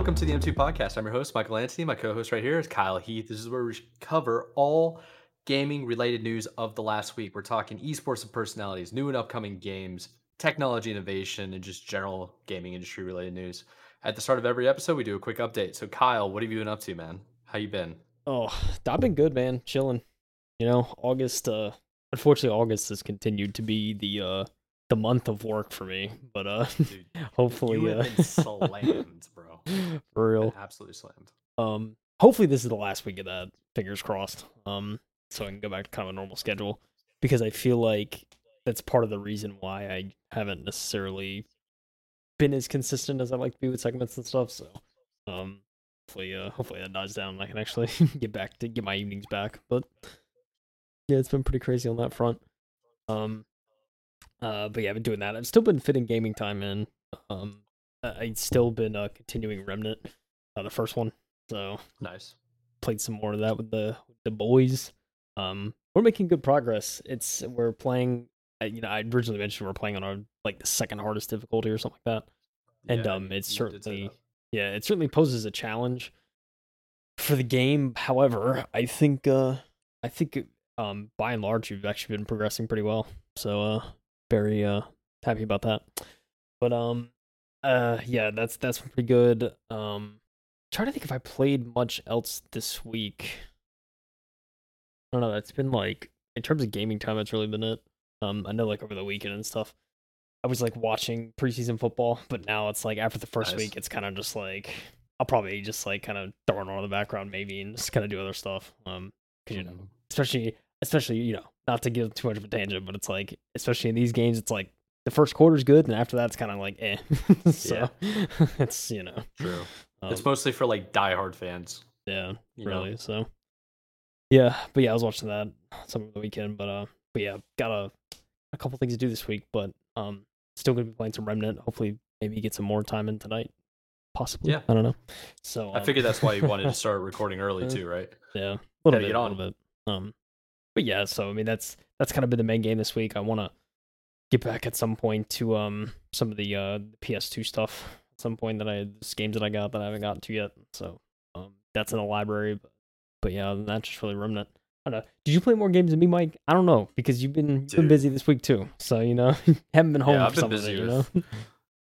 welcome to the M2 podcast. I'm your host, Michael Anthony. My co host right here is Kyle Heath. This is where we cover all gaming related news of the last week. We're talking esports and personalities, new and upcoming games, technology innovation, and just general gaming industry related news. At the start of every episode, we do a quick update. So, Kyle, what have you been up to, man? How you been? Oh, I've been good, man. Chilling. You know, August. Uh, unfortunately, August has continued to be the uh the month of work for me. But uh, Dude, hopefully, you uh, have been slammed, for real. Absolutely slammed. Um, hopefully this is the last week of that. Fingers crossed. Um, so I can go back to kind of a normal schedule because I feel like that's part of the reason why I haven't necessarily been as consistent as I like to be with segments and stuff. So, um, hopefully, uh, hopefully that dies down and I can actually get back to get my evenings back. But yeah, it's been pretty crazy on that front. Um, uh, but yeah, I've been doing that. I've still been fitting gaming time in. Um, I- I've still been uh continuing Remnant, uh, the first one. So Nice. played some more of that with the with the boys. Um, we're making good progress. It's we're playing. uh, You know, I originally mentioned we're playing on our like the second hardest difficulty or something like that. And, Yeah, um, it's you did say certainly- Yeah, it certainly poses a challenge for the game. However, I think uh, I think um, by and large, you've actually been progressing pretty well. So uh, very uh happy about that. But um, uh, yeah, that's that's pretty good. Um, trying to think if I played much else this week. I don't know. It's been like in terms of gaming time, it's really been it. Um, I know like over the weekend and stuff, I was like watching preseason football, but now it's like after the first Nice. week, it's kind of just like I'll probably just like kind of throw it on in the background maybe and just kind of do other stuff. Um, because you know, Mhm. especially especially you know not to give too much of a tangent, but it's like especially in these games, it's like the first quarter's good, and after that, it's kind of like eh. so it's you know, True. it's um, mostly for like diehard fans. yeah, you know? really. So yeah, but yeah, I was watching that some of the weekend, but uh, but yeah, got a a couple things to do this week, but um, still gonna be playing some Remnant. Hopefully, maybe get some more time in tonight, possibly. Yeah. I don't know. So I um, figured that's why you wanted to start recording early uh, too, right? Yeah, a little Gotta bit, get a little bit. Um, but yeah, so I mean that's that's kind of been the main game this week. I want to get back at some point to um some of the uh PS2 stuff at some point that I games that I got that I haven't gotten to yet. So um that's in the library. But, but yeah, that's just really remnant. I don't know. Did you play more games than me, Mike? I don't know because you've been you've been busy this week too. So you know haven't been home Yeah, I've been busy it. You with- know.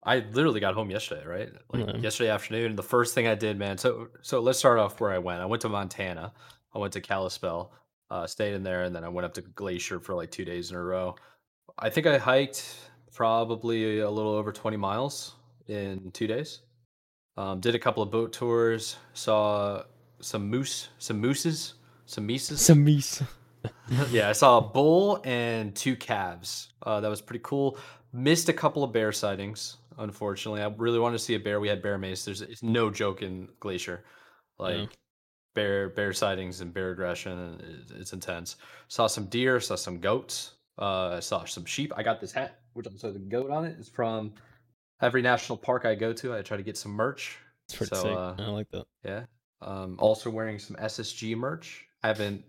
I literally got home yesterday, right? Like Yeah. yesterday afternoon. The first thing I did, man. So so let's start off where I went. I went to Montana. I went to Kalispell, uh, stayed in there, and then I went up to Glacier for like two days in a row. I think I hiked probably a little over twenty miles in two days. Um, did a couple of boat tours. Saw some moose, some mooses, some mises. some meese. yeah, I saw a bull and two calves. Uh, that was pretty cool. Missed a couple of bear sightings, unfortunately. I really wanted to see a bear. We had bear mace. There's it's no joke in Glacier, like Yeah. bear bear sightings and bear aggression. It's intense. Saw some deer. Saw some goats. Uh, I saw some sheep. I got this hat, which also the goat on it. It's from every national park I go to. I try to get some merch. It's pretty So, sick. uh, I like that. Yeah. Um, also wearing some SSG merch. I haven't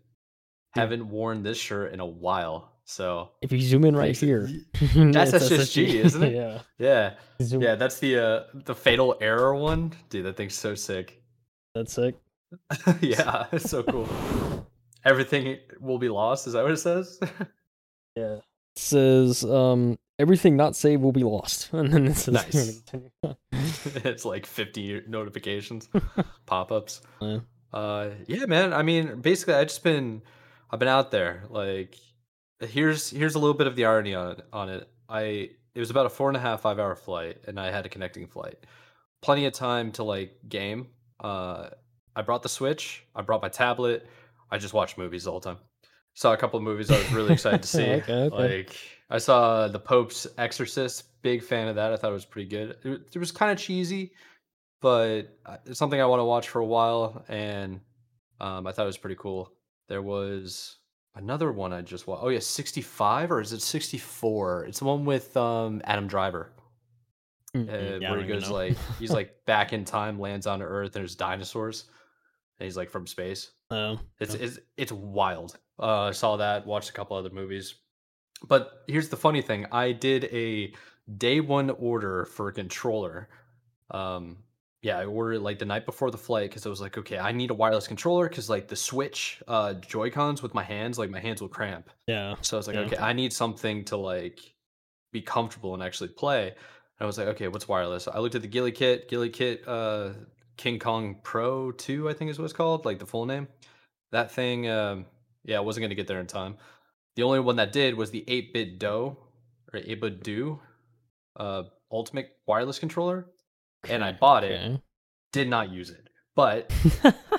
haven't worn this shirt in a while. So If you zoom in right here, That's it's SSG, isn't it? yeah. yeah, Zoom- yeah, that's the uh the fatal error one. Dude, that thing's so sick. That's sick. yeah, it's so cool. Everything will be lost. Is that what it says? Yeah. It says um everything not saved will be lost. And then it says Nice. it's like 50 notifications, pop-ups. Yeah. Uh yeah, man. I mean, basically I just been I've been out there. Like here's here's a little bit of the irony on it on it. I it was about a four and a half, five hour flight, and I had a connecting flight. Plenty of time to like game. Uh I brought the Switch, I brought my tablet, I just watched movies the whole time. Saw a couple of movies I was really excited to see. Okay, okay. Like I saw The Pope's Exorcist, big fan of that. I thought it was pretty good. It, it was kind of cheesy, but uh, it's something I want to watch for a while, and um, I thought it was pretty cool. There was another one I just watched. Oh yeah, sixty five or is it sixty four? It's the one with um, Adam Driver, Mm, uh, yeah, where he goes like he's like back in time, lands on Earth, and there's dinosaurs, and he's like from space. Oh, It's yeah. it's it's wild. Uh, I saw that. Watched a couple other movies. But here's the funny thing: I did a day one order for a controller, um, yeah, I ordered it like the night before the flight because I was like, okay, I need a wireless controller because like the Switch uh Joy Cons with my hands, like my hands will cramp. Yeah. So I was like, Yeah. okay, I need something to like be comfortable and actually play. And I was like, okay, what's wireless? I looked at the GuliKit, Gilly Kit uh King Kong Pro 2, I think is what it's called, like the full name. That thing, um, yeah, I wasn't gonna get there in time. The only one that did was the 8BitDo or 8BitDo uh ultimate wireless controller. And I bought it, Okay. did not use it. But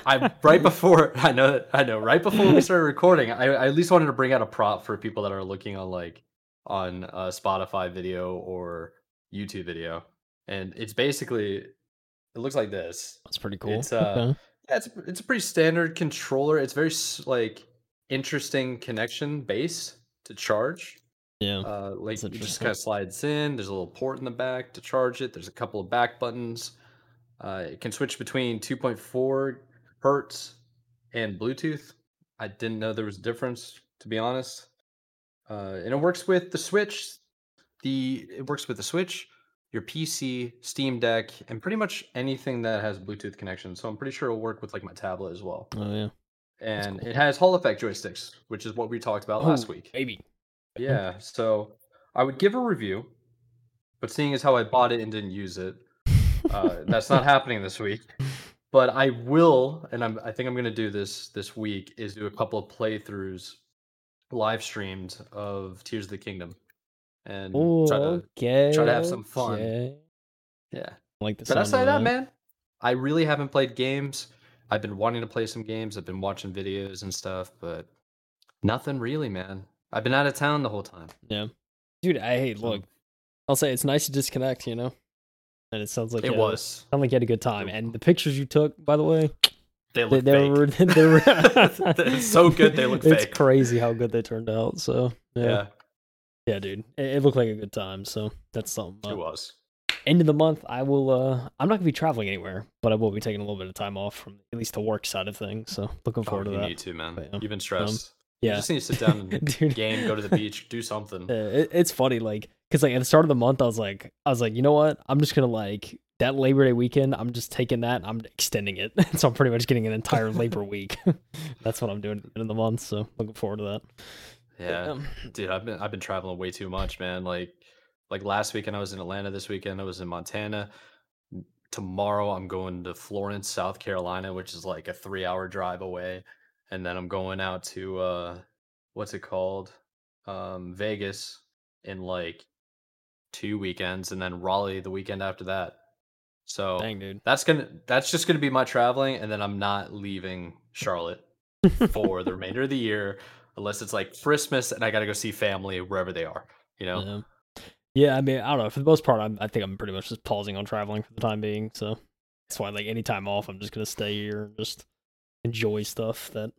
I right before I know I know right before we started recording, I, I at least wanted to bring out a prop for people that are looking on like on a Spotify video or YouTube video, and it's basically it looks like this. That's pretty cool. It's, uh, Okay. Yeah, it's it's a pretty standard controller. It's very like interesting connection base to charge. Yeah. Uh, like it just kind of slides in. There's a little port in the back to charge it. There's a couple of back buttons. Uh, it can switch between 2.4 hertz and Bluetooth. I didn't know there was a difference, to be honest. Uh, and it works with the Switch. The it works with the Switch, your PC, Steam Deck, and pretty much anything that has Bluetooth connection. So I'm pretty sure it'll work with like my tablet as well. oh yeah. And cool. it has Hall effect joysticks, which is what we talked about last Oh, week. Maybe. Yeah, so I would give a review, but seeing as how I bought it and didn't use it, uh, that's not happening this week. But I will, and I'm, I think I'm going to do this this week, is do a couple of playthroughs, live streamed of Tears of the Kingdom, and Oh, try to, okay. try to have some fun. okay. yeah. I like the But outside that, man, I really haven't played games. I've been wanting to play some games. I've been watching videos and stuff, but nothing really, man. I've been out of town the whole time. Yeah, dude, I hate look. I'll say it's nice to disconnect, you know. And it sounds like it uh, was. Sound like you had a good time. And the pictures you took, by the way, They they, look they fake. were they were It's so good they look fake. It's fake. crazy how good they turned out. So yeah, yeah, yeah, dude, it, it looked like a good time. So that's something. it was. End of the month, I will. uh I'm not gonna be traveling anywhere, but I will be taking a little bit of time off from at least the work side of things. So looking Oh, forward you to that. need to, man. But, yeah. You've been stressed. yeah, You just need to sit down and dude. game, go to the beach, do something. It, it's funny, like, cause like at the start of the month, I was like, I was like, you know what? I'm just gonna like that Labor Day weekend. I'm just taking that. and I'm extending it, so I'm pretty much getting an entire Labor week. That's what I'm doing at the end of the month. So looking forward to that. But, Yeah, um, dude, I've been I've been traveling way too much, man. Like like last weekend I was in Atlanta. This weekend I was in Montana. Tomorrow I'm going to Florence, South Carolina, which is like a three hour drive away, and then I'm going out to uh, what's it called, um, Vegas in like two weekends, and then Raleigh the weekend after that. So dang, dude. that's gonna that's just gonna be my traveling, and then I'm not leaving Charlotte for the remainder of the year unless it's like Christmas and I gotta go see family wherever they are. You know, Yeah. Yeah, I mean, I don't know. For the most part, I'm, I think I'm pretty much just pausing on traveling for the time being. So that's why, like, any time off, I'm just gonna stay here and just enjoy stuff that,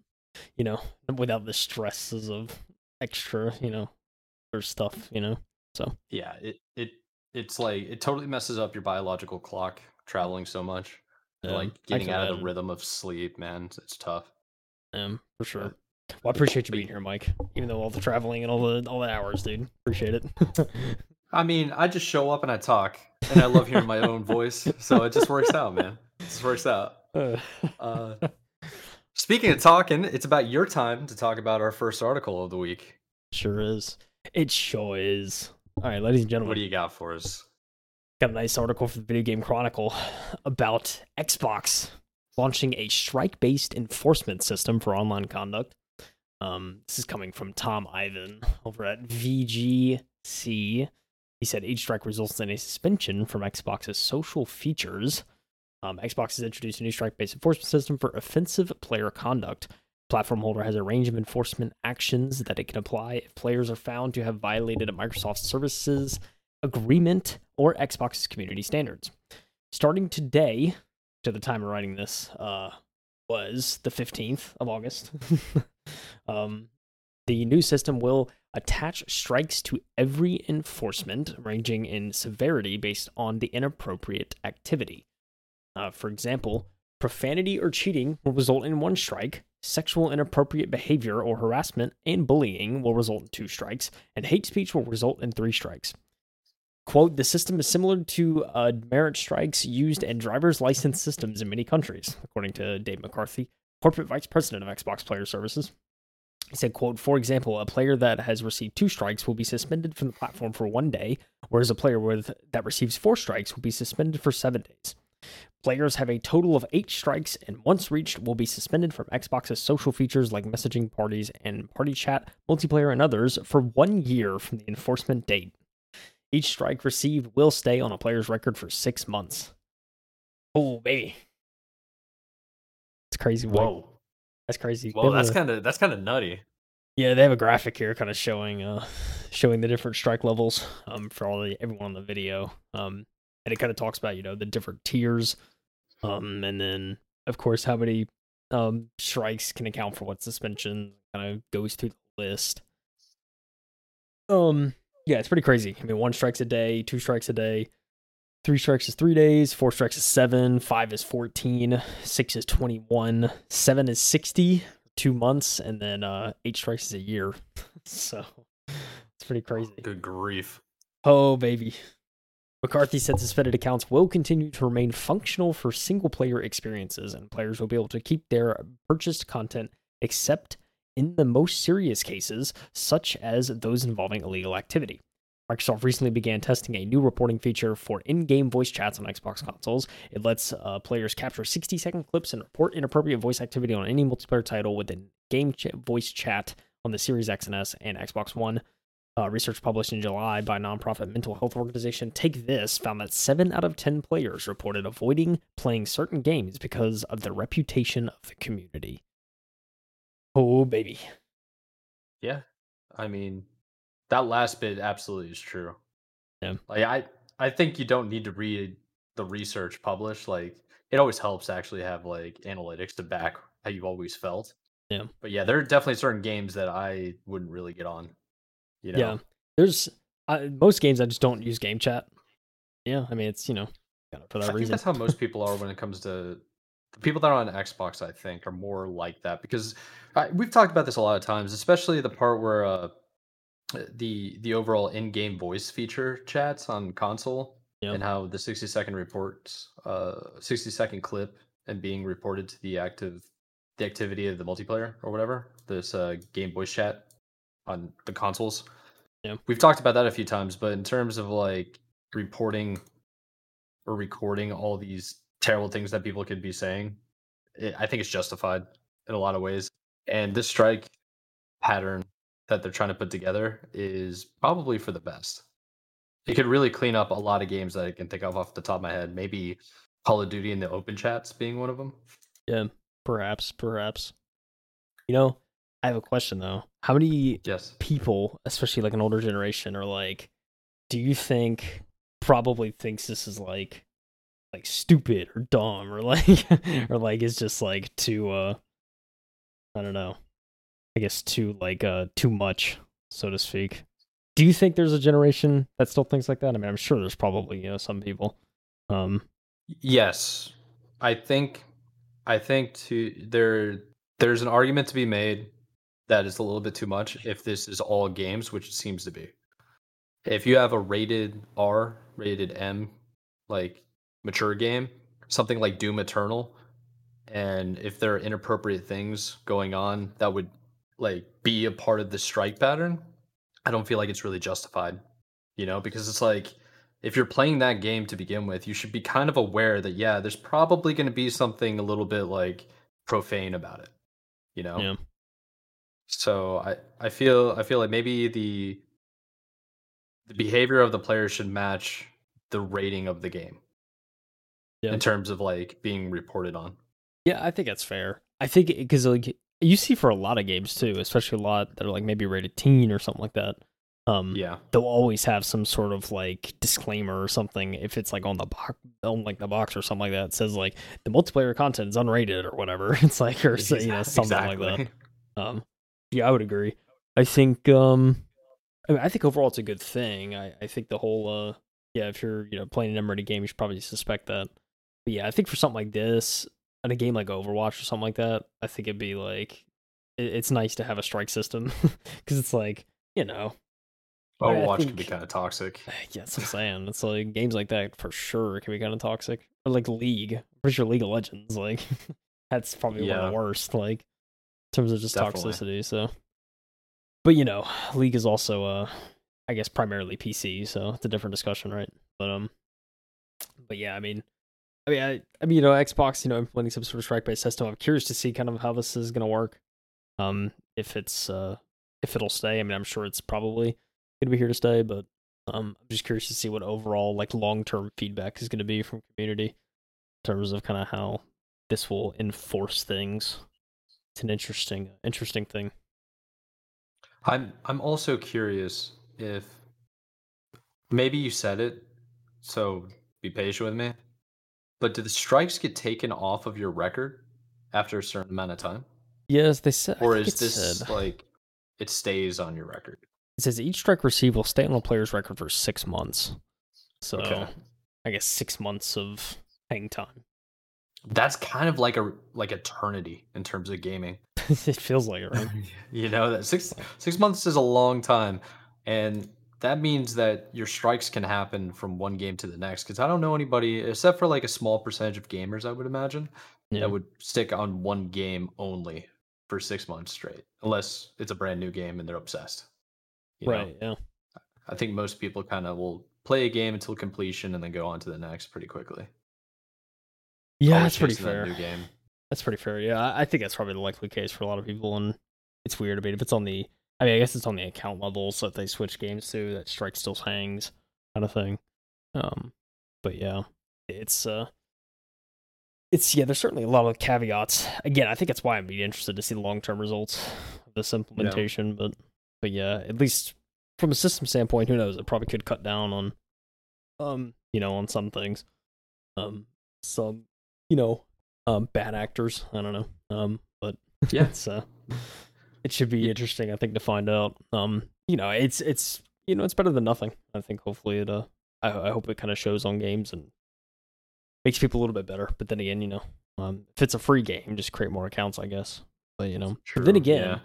you know, without the stresses of extra, you know, or stuff, you know. So yeah, it it it's like it totally messes up your biological clock traveling so much. yeah, like getting out of the rhythm of sleep, man. It's tough. Um, for sure. Well, I appreciate you being here, Mike. Even though all the traveling and all the all the hours, dude. Appreciate it. I mean, I just show up and I talk, and I love hearing my own voice, so it just works out, man. It just works out. Uh, speaking of talking, it's about your time to talk about our first article of the week. sure is. It sure is. All right, ladies and gentlemen. What do you got for us? Got a nice article from the Video Game Chronicle about Xbox launching a strike based enforcement system for online conduct. Um, this is coming from Tom Ivan over at VGC. He said each strike results in a suspension from Xbox's social features. Um, Xbox has introduced a new strike based enforcement system for offensive player conduct. Platform holder has a range of enforcement actions that it can apply if players are found to have violated a Microsoft Services agreement or Xbox's community standards. Starting today, to the time of writing this, uh, was the 15th of August. um, the new system will attach strikes to every enforcement, ranging in severity based on the inappropriate activity. Uh, for example, profanity or cheating will result in one strike, sexual inappropriate behavior or harassment and bullying will result in two strikes, and hate speech will result in three strikes. quote, the system is similar to uh, merit strikes used in driver's license systems in many countries, according to Dave McCarthy, corporate vice president of Xbox Player Services. He said, quote, for example, a player that has received two strikes will be suspended from the platform for one day, whereas a player with that receives four strikes will be suspended for seven days. Players have a total of eight strikes, and once reached, will be suspended from Xbox's social features like messaging parties and party chat, multiplayer, and others for one year from the enforcement date. Each strike received will stay on a player's record for six months. Oh, baby. It's crazy. Whoa. That's crazy. Well, that's kind of that's kind of nutty. Yeah, they have a graphic here, kind of showing uh showing the different strike levels um for all the everyone on the video. Um, and it kind of talks about you know the different tiers, um, and then of course how many um strikes can account for what suspension. Kind of goes through the list. Um, yeah, it's pretty crazy. I mean, one strikes a day, two strikes a day, three strikes is three days, four strikes is seven, five is 14, six is 21, seven is 60, two months, and then uh, eight strikes is a year. so it's pretty crazy. Good grief. Oh, baby. McCarthy said suspended accounts will continue to remain functional for single player experiences, and players will be able to keep their purchased content except in the most serious cases, such as those involving illegal activity. Microsoft recently began testing a new reporting feature for in game voice chats on Xbox consoles. It lets uh, players capture 60 second clips and report inappropriate voice activity on any multiplayer title within game ch- voice chat on the Series X and S and Xbox One. Uh, research published in July by nonprofit mental health organization Take This found that 7 out of 10 players reported avoiding playing certain games because of the reputation of the community. Oh, baby. Yeah. I mean, that last bit absolutely is true. Yeah. Like I I think you don't need to read the research published. Like it always helps to actually have like analytics to back how you've always felt. Yeah. But yeah, there are definitely certain games that I wouldn't really get on. You know? Yeah. There's uh, most games I just don't use game chat. Yeah, I mean it's you know kind of for that I think reason. that's how most people are when it comes to the people that are on Xbox. I think are more like that because I, we've talked about this a lot of times, especially the part where uh, the the overall in-game voice feature chats on console Yeah. and how the 60 second reports, uh, 60 second clip and being reported to the active the activity of the multiplayer or whatever this uh, game voice chat on the consoles. Yeah. we've talked about that a few times, but in terms of like reporting or recording all these terrible things that people could be saying, it, I think it's justified in a lot of ways. And this strike pattern that they're trying to put together is probably for the best. It could really clean up a lot of games that I can think of off the top of my head. Maybe Call of Duty in the open chats being one of them. Yeah, perhaps, perhaps. You know, I have a question though. How many Yes. people, especially like an older generation, are like, do you think probably thinks this is like like stupid or dumb or like or like it's just like too uh I don't know. I guess too like uh too much, so to speak. Do you think there's a generation that still thinks like that? I mean, I'm sure there's probably, you know, some people. Um Yes. I think I think to there there's an argument to be made that is a little bit too much if this is all games, which it seems to be. If you have a rated R, rated M, like mature game, something like Doom Eternal, and if there are inappropriate things going on that would like be a part of the strike pattern, I don't feel like it's really justified. You know, because it's like if you're playing that game to begin with, you should be kind of aware that yeah, there's probably going to be something a little bit like profane about it. You know. Yeah. So I I feel I feel like maybe the the behavior of the player should match the rating of the game. Yeah. In terms of like being reported on. Yeah, I think that's fair. I think because like you see for a lot of games too, especially a lot that are like maybe rated teen or something like that. Um, Yeah. they'll always have some sort of like disclaimer or something if it's like on the box, on like the box or something like that. It says like the multiplayer content is unrated or whatever. It's like or so- you know something like that. Um, yeah, I would agree. I think um, I, mean, I think overall it's a good thing. I, I think the whole uh, yeah, if you're you know playing an M-rated game, you should probably suspect that. But yeah, I think for something like this, in a game like Overwatch or something like that, I think it'd be like it, it's nice to have a strike system because it's like you know I mean, I Overwatch can be kind of toxic. Yeah, that's what I'm saying. It's like games like that for sure can be kind of toxic. Or like League. I'm pretty sure League of Legends, like that's probably one of the worst, like in terms of just Definitely. toxicity. So, but you know, League is also, uh, I guess, primarily PC, so it's a different discussion, right? But um, but yeah, I mean, I mean, I, I mean, you know, Xbox, you know, implementing some sort of strike-based system. I'm curious to see kind of how this is gonna work. Um, if it's uh, if it'll stay. I mean, I'm sure it's probably gonna be here to stay, but um, I'm just curious to see what overall like long term feedback is gonna be from community in terms of kind of how this will enforce things. It's an interesting, interesting thing. I'm I'm also curious if maybe you said it, so be patient with me. But do the strikes get taken off of your record after a certain amount of time, Yes, they said. Or is this said- like it stays on your record? It says each strike received will stay on the player's record for six months. So Okay. I guess six months of hang time. That's kind of like a like eternity in terms of gaming. it feels like it, right? you know that six six months is a long time, and that means that your strikes can happen from one game to the next. Because I don't know anybody except for like a small percentage of gamers, I would imagine, Yeah. that would stick on one game only for six months straight, unless it's a brand new game and they're obsessed. you know? right. Yeah. I think most people kind of will play a game until completion and then go on to the next pretty quickly. Yeah, Always that's pretty that fair. New game. That's pretty fair. Yeah, I I think that's probably the likely case for a lot of people, and it's weird. I mean, if it's on the, I mean, I guess it's on the account level, so if they switch games to that strike still hangs, kind of thing. Um, but yeah, it's uh, it's yeah. There's certainly a lot of caveats. Again, I think that's why I'm be interested to see the long term results of this implementation. But but yeah, at least from a system standpoint, who knows? It probably could cut down on, um, you know, on some things, um, some you know, um, bad actors. I don't know. Um, but Yeah. it's uh, it should be interesting. I think to find out. Um, you know, it's it's you know, it's better than nothing. I think hopefully it uh, I I hope it kind of shows on games and makes people a little bit better. But then again, you know, um, if it's a free game, just create more accounts, I guess. But you know, but then again, yeah.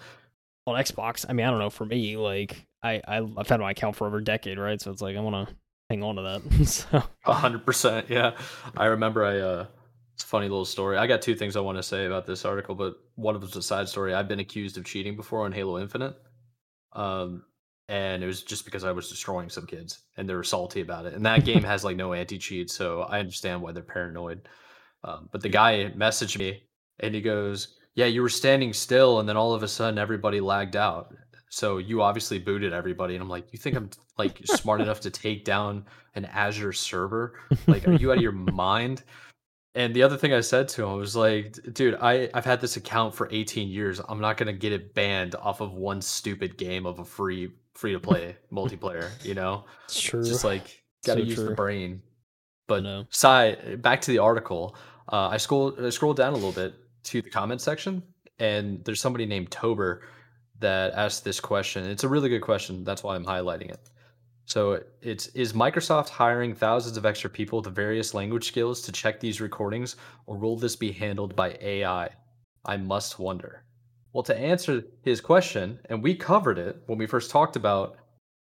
on Xbox, I mean, I don't know. For me, like I, I I've had my account for over a decade, right? So it's like I want to hang on to that. so A hundred percent, yeah. I remember I uh it's a funny little story. I got two things I want to say about this article, but one of them's a side story. I've been accused of cheating before on Halo Infinite. Um and it was just because I was destroying some kids and they were salty about it. And that game has like no anti-cheat, so I understand why they're paranoid. Um, but the guy messaged me and he goes, "Yeah, you were standing still and then all of a sudden everybody lagged out. So you obviously booted everybody." And I'm like, "You think I'm like smart enough to take down an Azure server? Like, are you out of your mind?" And the other thing I said to him was like, "Dude, I I've had this account for 18 years. I'm not gonna get it banned off of one stupid game of a free free to play multiplayer. You know, it's true. just like gotta So use the brain." But know. side back to the article, uh, I scrolled I scrolled down a little bit to the comment section, and there's somebody named Tober that asked this question. It's a really good question. That's why I'm highlighting it. So it's is Microsoft hiring thousands of extra people with various language skills to check these recordings, or will this be handled by AI? I must wonder. Well, to answer his question, and we covered it when we first talked about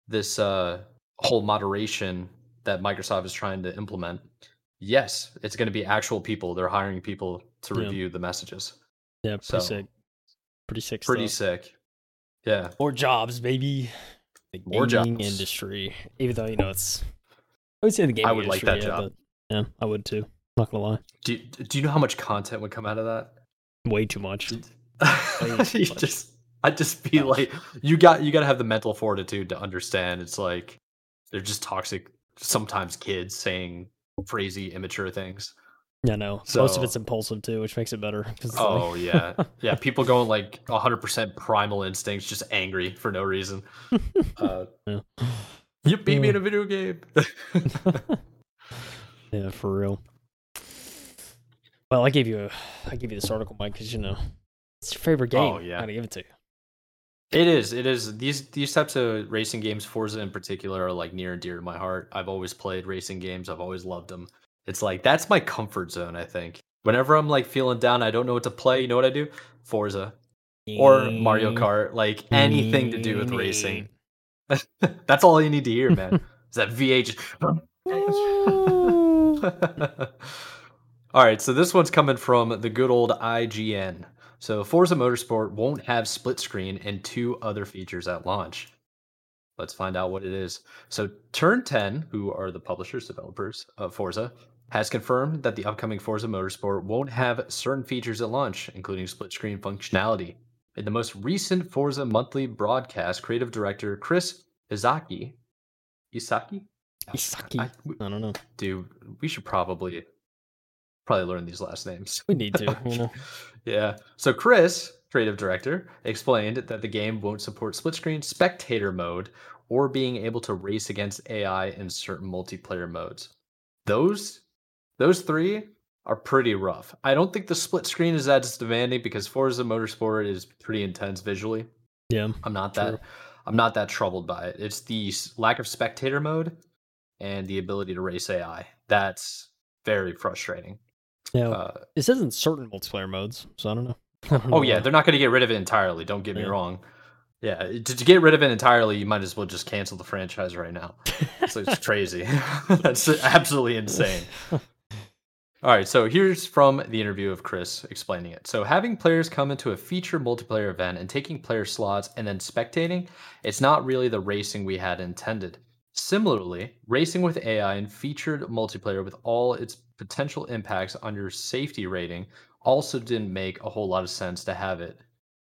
this uh, whole moderation that Microsoft is trying to implement. Yes, it's going to be actual people. They're hiring people to Yeah. review the messages. yeah, pretty so, sick. Pretty sick. Pretty stuff. sick. Yeah. More jobs, baby. The More gaming jobs. industry. Even though you know it's, I would say the gaming. I would like that yeah, job. But, yeah, I would too. Not gonna lie, Do Do you know how much content would come out of that? way too much. you much. just, I'd just be like, you got, you got to have the mental fortitude to understand. It's like they're just toxic. Sometimes kids saying crazy, immature things. Yeah, no. Most of it's impulsive too, which makes it better. Oh like- yeah, yeah. People going like 100% primal instincts, just angry for no reason. Uh, Yeah. you beat me in a video game. yeah, for real. Well, I gave you a, I gave you this article, Mike, because you know it's your favorite game. Oh, yeah. I gotta give it to you. It is. It is. These these types of racing games, Forza in particular, are like near and dear to my heart. I've always played racing games. I've always loved them. It's like that's my comfort zone. I think. Whenever I'm like feeling down, I don't know what to play. You know what I do? Forza or Mario mm. Kart. Like anything to do with racing. Mm. That's all you need to hear, man. Is that VH? all right, so this one's coming from the good old IGN. So Forza Motorsport won't have split screen and two other features at launch. Let's find out what it is. So Turn 10, who are the publishers, developers of Forza, has confirmed that the upcoming Forza Motorsport won't have certain features at launch, including split screen functionality. In the most recent Forza monthly broadcast, creative director Chris Izaki, Isaki, Isaki. I, I, don't know. Dude, we should probably probably learn these last names. We need to, you know. yeah. So Chris, creative director, explained that the game won't support split screen spectator mode or being able to race against AI in certain multiplayer modes. Those those three are pretty rough. I don't think the split screen is as demanding because Forza Motorsport is pretty intense visually. Yeah. I'm not that true. I'm not that troubled by it. It's the lack of spectator mode and the ability to race AI. That's very frustrating. Yeah. Uh, it says in certain multiplayer modes, so I don't know. I don't oh yeah, they're not going to get rid of it entirely. Don't get me wrong. Yeah, to, to, get rid of it entirely, you might as well just cancel the franchise right now. So it's crazy. That's absolutely insane. All right, so here's from the interview of Chris explaining it. So, having players come into a feature multiplayer event and taking player slots and then spectating, it's not really the racing we had intended. Similarly, racing with AI and featured multiplayer with all its potential impacts on your safety rating also didn't make a whole lot of sense to have it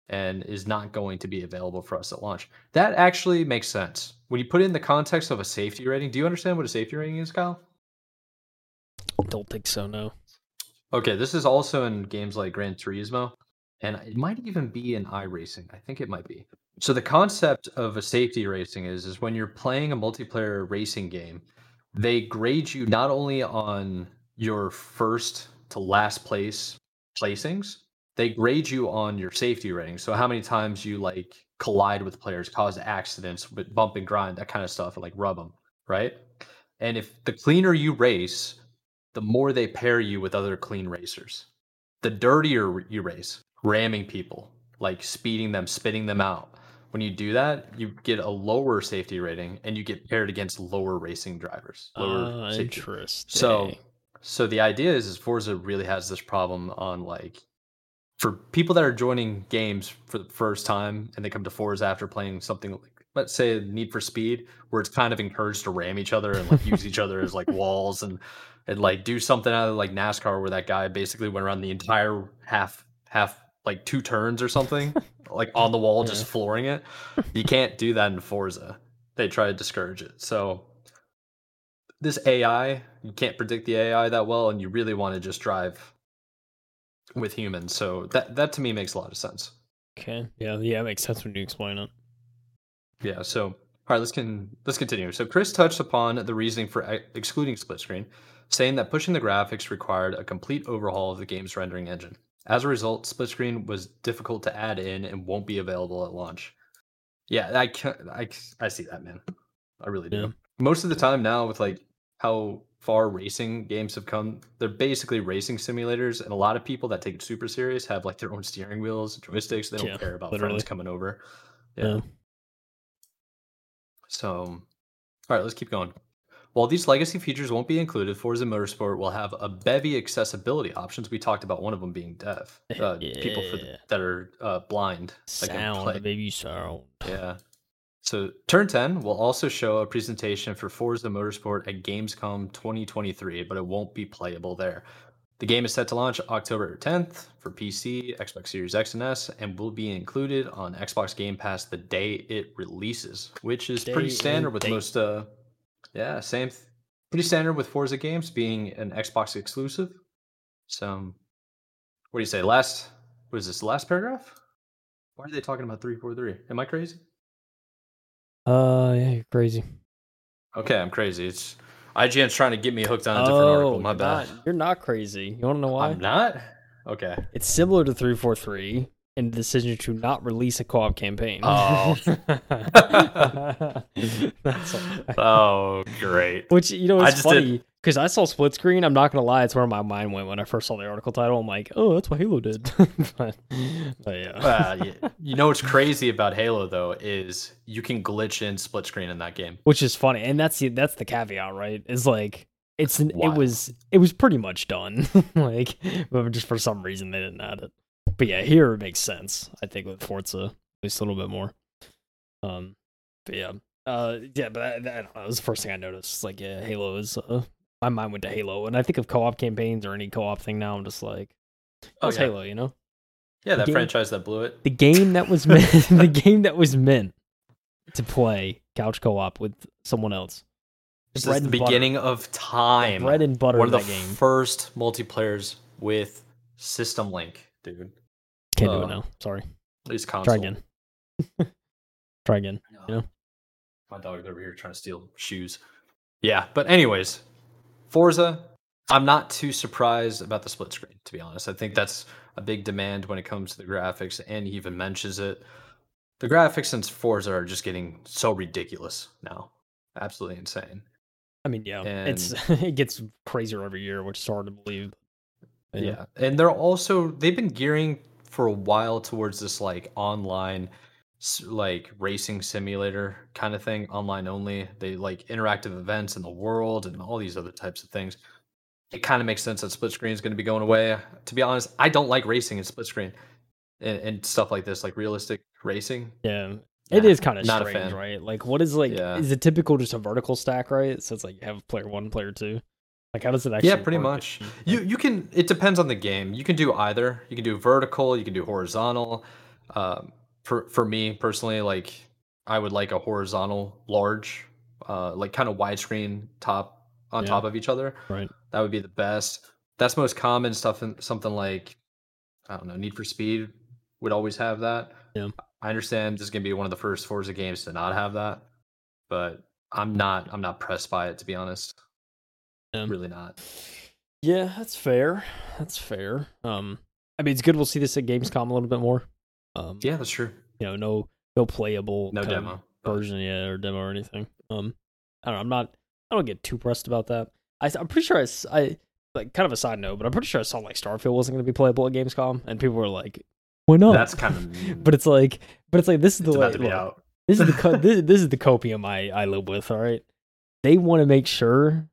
and is not going to be available for us at launch. That actually makes sense. When you put it in the context of a safety rating, do you understand what a safety rating is, Kyle? Don't think so. No. Okay, this is also in games like Gran Turismo, and it might even be in iRacing. I think it might be. So the concept of a safety racing is is when you're playing a multiplayer racing game, they grade you not only on your first to last place placings, they grade you on your safety rating. So how many times you like collide with players, cause accidents, with bump and grind, that kind of stuff, like rub them, right? And if the cleaner you race, the more they pair you with other clean racers. The dirtier you race, ramming people, like speeding them, spitting them out. When you do that, you get a lower safety rating and you get paired against lower racing drivers. Lower uh, interesting. So so the idea is is Forza really has this problem on like for people that are joining games for the first time and they come to Forza after playing something like let's say Need for Speed, where it's kind of encouraged to ram each other and like use each other as like walls and and like do something out of like NASCAR where that guy basically went around the entire half half like two turns or something, like on the wall, yeah. just flooring it. You can't do that in Forza. They try to discourage it. So this AI, you can't predict the AI that well, and you really want to just drive with humans. So that that to me makes a lot of sense. Okay. Yeah. Yeah. It makes sense when you explain it. Yeah. So all right, let's can let's continue. So Chris touched upon the reasoning for uh, excluding split screen saying that pushing the graphics required a complete overhaul of the game's rendering engine. As a result, split screen was difficult to add in and won't be available at launch. Yeah, I can I I see that, man. I really do. Yeah. Most of the time now with like how far racing games have come, they're basically racing simulators and a lot of people that take it super serious have like their own steering wheels, joysticks, they don't yeah, care about literally. friends coming over. Yeah. yeah. So, all right, let's keep going. While these legacy features won't be included, Forza Motorsport will have a bevy accessibility options. We talked about one of them being deaf, uh, yeah. people the, that are uh, blind. Sound, baby sound. Yeah. So Turn 10 will also show a presentation for Forza Motorsport at Gamescom 2023, but it won't be playable there. The game is set to launch October 10th for PC, Xbox Series X and S, and will be included on Xbox Game Pass the day it releases, which is day pretty standard with most uh, yeah, same. Th- pretty standard with Forza games being an Xbox exclusive. Some, what do you say? Last, what is this? Last paragraph? Why are they talking about 343? Am I crazy? Uh, yeah, you're crazy. Okay, I'm crazy. It's IGN's trying to get me hooked on a different oh, article. My bad. Not, you're not crazy. You want to know why? I'm not. Okay. It's similar to 343, and the decision to not release a co-op campaign. Oh, oh, great. Which you know, it's funny because I saw split screen. I'm not gonna lie, it's where my mind went when I first saw the article title. I'm like, oh, that's what Halo did. but, but, yeah. You, you know what's crazy about Halo though is you can glitch in split screen in that game, which is funny, and that's the that's the caveat, right? Is like it's an, it was it was pretty much done like but just for some reason they didn't add it but yeah, here it makes sense. I think with Forza, at least a little bit more. Um, but yeah, uh, yeah, but that, that, that was the first thing I noticed. It's like, yeah, Halo is. Uh, my mind went to Halo, and I think of co-op campaigns or any co-op thing now. I'm just like, Oh, it's yeah. Halo, you know, Yeah, that Game- franchise that blew it. the game that was meant, the game that was meant to play couch co-op with someone else. This is the and butter. beginning of time. bread and butter One of of that the game. first multiplayers with system link, dude. Can't do uh, it now. Sorry. At least console. Try again. Try again. you know? My dog's over here trying to steal shoes. Yeah, but anyways, Forza, I'm not too surprised about the split screen, to be honest. I think that's a big demand when it comes to the graphics, and he even mentions it. The graphics in Forza are just getting so ridiculous now. Absolutely insane. I mean, yeah, it's it gets crazier every year, which is hard to believe. But Yeah. And they're also they've been gearing for a while towards this like online like racing simulator kind of thing, online only. They like interactive events in the world and all these other types of things. It kind of makes sense that split screen is going to be going away. To be honest, I don't like racing in split screen and, and stuff like this, like realistic racing. Yeah. It Nah, is kind of not a strange, fan. right? Like, what is like? Yeah. Is it typical just a vertical stack, right? So it's like you have player one, player two. Like, how does it actually? Yeah, pretty much. You you can. It depends on the game. You can do either. You can do vertical. You can do horizontal. Um, for for me personally, like I would like a horizontal, large, uh, like kind of widescreen top on Yeah. top of each other. Right. That would be the best. That's most common stuff. In something like I don't know, Need for Speed would always have that. Yeah. I understand this is gonna be one of the first Forza games to not have that, but I'm not. I'm not pressed by it to be honest. Yeah. Really not. Yeah, that's fair. That's fair. Um, I mean, it's good. We'll see this at Gamescom a little bit more. Um, Yeah, that's true. you know, no, no playable, No demo. version yet or demo or anything. Um, I don't know. I'm not. I don't get too pressed about that. I, am pretty sure I. like kind of a side note, but I'm pretty sure I saw like Starfield wasn't going to be playable at Gamescom, and people were like, "Why not?" That's kind of. but it's like, but it's like this is the way. about to be look, out. this is the co- this, this is the copium I I live with. All right, they want to make sure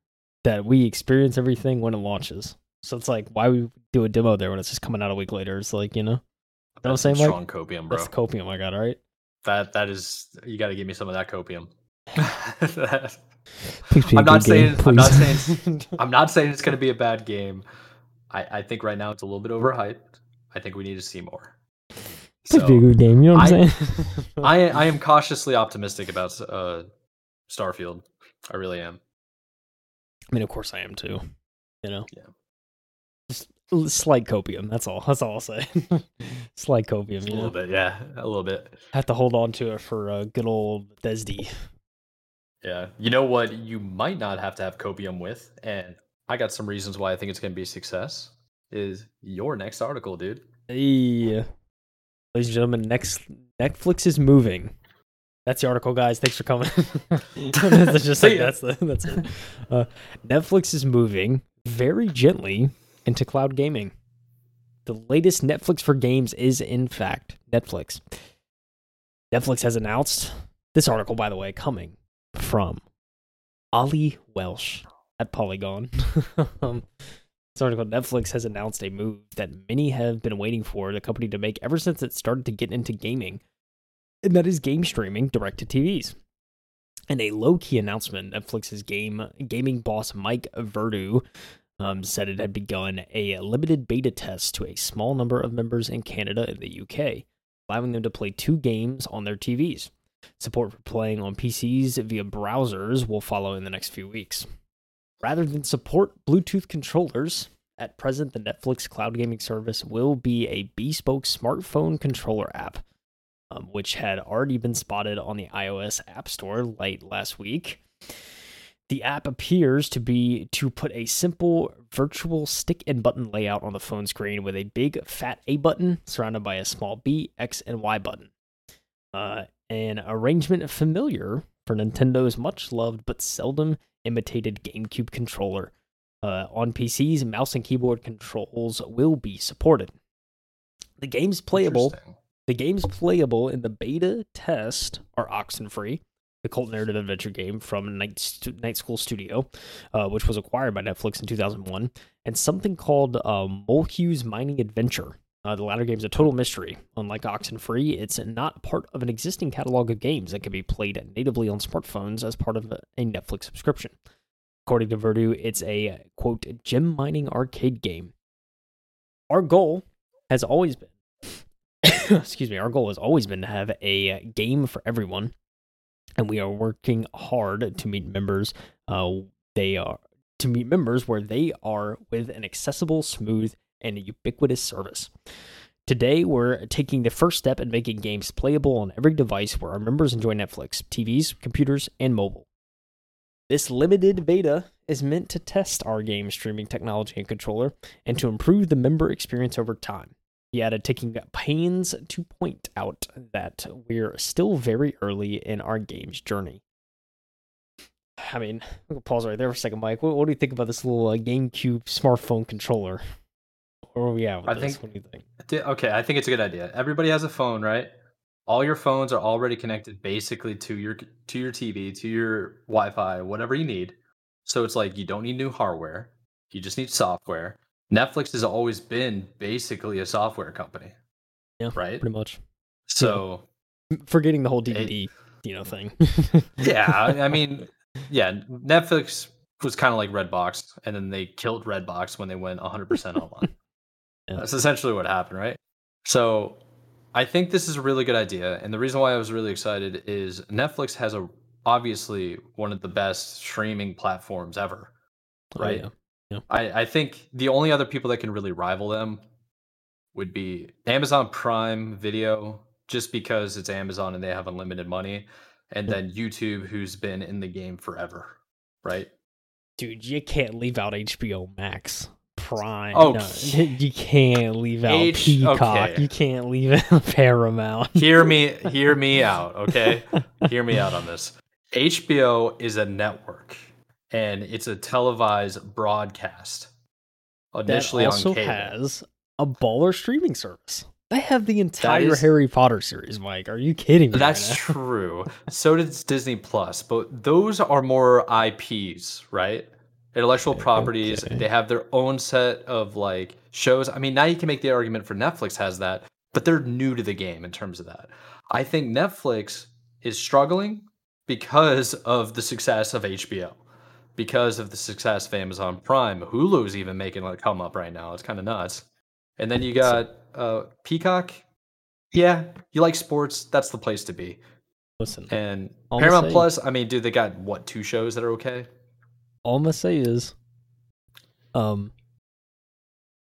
that we experience everything when it launches. So it's like, why we do a demo there when it's just coming out a week later? It's like, you know, what I'm saying, strong copium, bro. that's copium I got. All right. That that is. You got to give me some of that copium. Please I'm not good game, saying- I'm not please. I'm not saying it's going to be a bad game. I, I think right now it's a little bit overhyped. I think we need to see more. Please be a So good game. You know what I'm I- saying? I I am cautiously optimistic about uh, Starfield. I really am. I mean, of course I am too. You know. Yeah. Just slight copium. That's all. That's all I'll say. slight copium. A little know. bit, yeah, a little bit. Have to hold on to it for uh, good old Desd. Yeah. You know what you might not have to have copium with, and I got some reasons why I think it's going to be a success. Is your next article, dude? Hey, ladies and gentlemen, next Netflix is moving. That's the article, guys. Thanks for coming. that's just like that's the, that's it. Uh, Netflix is moving very gently into cloud gaming. The latest Netflix for games is, in fact, Netflix. Netflix has announced this article, by the way, coming from Ollie Welsh at Polygon. um, this article Netflix has announced a move that many have been waiting for the company to make ever since it started to get into gaming, and that is game streaming direct to TVs. In a low key announcement, Netflix's game gaming boss Mike Verdu um, said it had begun a limited beta test to a small number of members in Canada and the UK, allowing them to play two games on their TVs. Support for playing on PCs via browsers will follow in the next few weeks. Rather than support Bluetooth controllers, at present the Netflix cloud gaming service will be a bespoke smartphone controller app, um, which had already been spotted on the iOS App Store late last week. The app appears to be to put a simple virtual stick and button layout on the phone screen with a big fat A button surrounded by a small B, X, and Y button. Uh, an arrangement familiar for Nintendo's much loved but seldom imitated GameCube controller. Uh, on PCs, mouse and keyboard controls will be supported. The games playable, the games playable in the beta test are Oxenfree, the cult narrative adventure game from Night, Night School Studio, uh, which was acquired by Netflix in 2001, and something called uh, Mining Adventure. Uh, the latter game is a total mystery. Unlike Oxenfree, it's not part of an existing catalog of games that can be played natively on smartphones as part of a Netflix subscription. According to Verdu, it's a quote gem mining arcade game. Our goal has always been excuse me, our goal has always been to have a game for everyone, and we are working hard to meet members. Uh, they are to meet members where they are with an accessible, smooth, and ubiquitous service. Today, we're taking the first step in making games playable on every device where our members enjoy Netflix, TVs, computers, and mobile. This limited beta is meant to test our game streaming technology and controller and to improve the member experience over time. He added, taking pains to point out that we're still very early in our game's journey. I mean, pause right there for a second, Mike. What, what do you think about this little uh, GameCube smartphone controller? Where are we at with I this? think- what do you think? Okay, I think it's a good idea. Everybody has a phone, right? All your phones are already connected basically to your to your TV, to your Wi-Fi, whatever you need. So it's like you don't need new hardware. You just need software. Netflix has always been basically a software company, Yeah, right? pretty much. So Forgetting the whole It- DVD, you know, thing. yeah, I mean, yeah, Netflix was kind of like Redbox, and then they killed Redbox when they went 100% online. Yeah. That's essentially what happened, right? So I think this is a really good idea, and the reason why I was really excited is Netflix has a obviously one of the best streaming platforms ever, Oh, right? Yeah. I, I think the only other people that can really rival them would be Amazon Prime Video, just because it's Amazon and they have unlimited money, and then YouTube, who's been in the game forever, right? Dude, you can't leave out HBO Max. Prime. Oh, No, you can't leave out H- Peacock. okay. You can't leave out Paramount. Hear me, hear me out, okay? hear me out on this. HBO is a network, and it's a televised broadcast. Initially that also on cable. has a baller streaming service. They have the entire is- Harry Potter series, Mike. Are you kidding me? That's right true. So does Disney Plus, but those are more IPs, right? Intellectual Okay, properties. okay. They have their own set of like shows. I mean, now you can make the argument for Netflix has that, but they're new to the game in terms of that. I think Netflix is struggling because of the success of HBO, because of the success of Amazon Prime. Hulu's even making a come up right now. It's kind of nuts. And then you got uh, Peacock. Yeah, you like sports. That's the place to be. Listen, And Paramount Plus, I mean, dude, they got what two shows that are okay? all I'm gonna say is, um,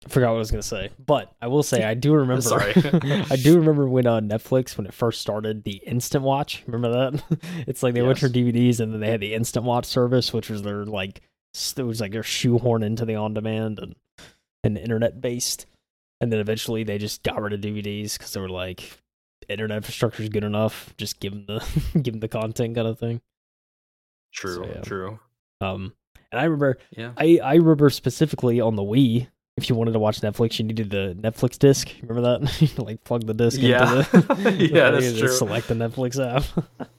forgot what I was gonna say, but I will say I do remember. Sorry. I do remember when uh, Netflix when it first started the Instant Watch. Remember that? it's like they went for DVDs and then they had the Instant Watch service, which was their like it was like their shoehorn into the on demand and and internet based. And then eventually they just got rid of DVDs because they were like internet infrastructure is good enough. Just give them the give them the content kind of thing. True, yeah. true. Um, and I remember Yeah. I I remember specifically on the Wii. If you wanted to watch Netflix, you needed the Netflix disc. Remember that? You like plug the disc Yeah. into the Yeah, that's true. Select the Netflix app.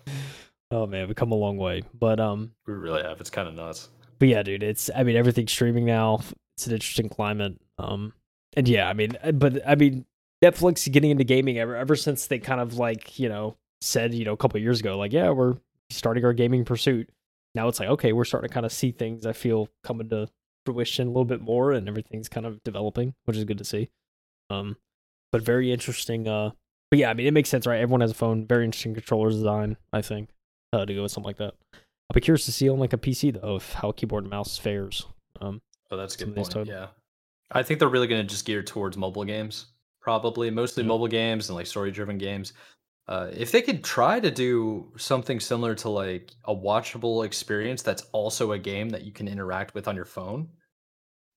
oh man, we've come a long way. But um, We really have. It's kind of nuts. but yeah, dude, it's I mean everything's streaming now. It's an interesting climate. Um, and yeah, I mean, uh, but I mean Netflix getting into gaming ever ever since they kind of like you know said you know a couple of years ago like yeah we're starting our gaming pursuit. Now it's like okay we're starting to kind of see things I feel coming to fruition a little bit more and everything's kind of developing, which is good to see. Um, but very interesting. Uh, but yeah, I mean it makes sense, right? Everyone has a phone. Very interesting controller design, I think, uh, to go with something like that. I'll be curious to see on like a PC though, if how keyboard and mouse fares. Um, Oh, that's good point. Yeah. I think they're really going to just gear towards mobile games, probably mostly Yeah. mobile games and like story driven games. Uh, if they could try to do something similar to like a watchable experience that's also a game that you can interact with on your phone,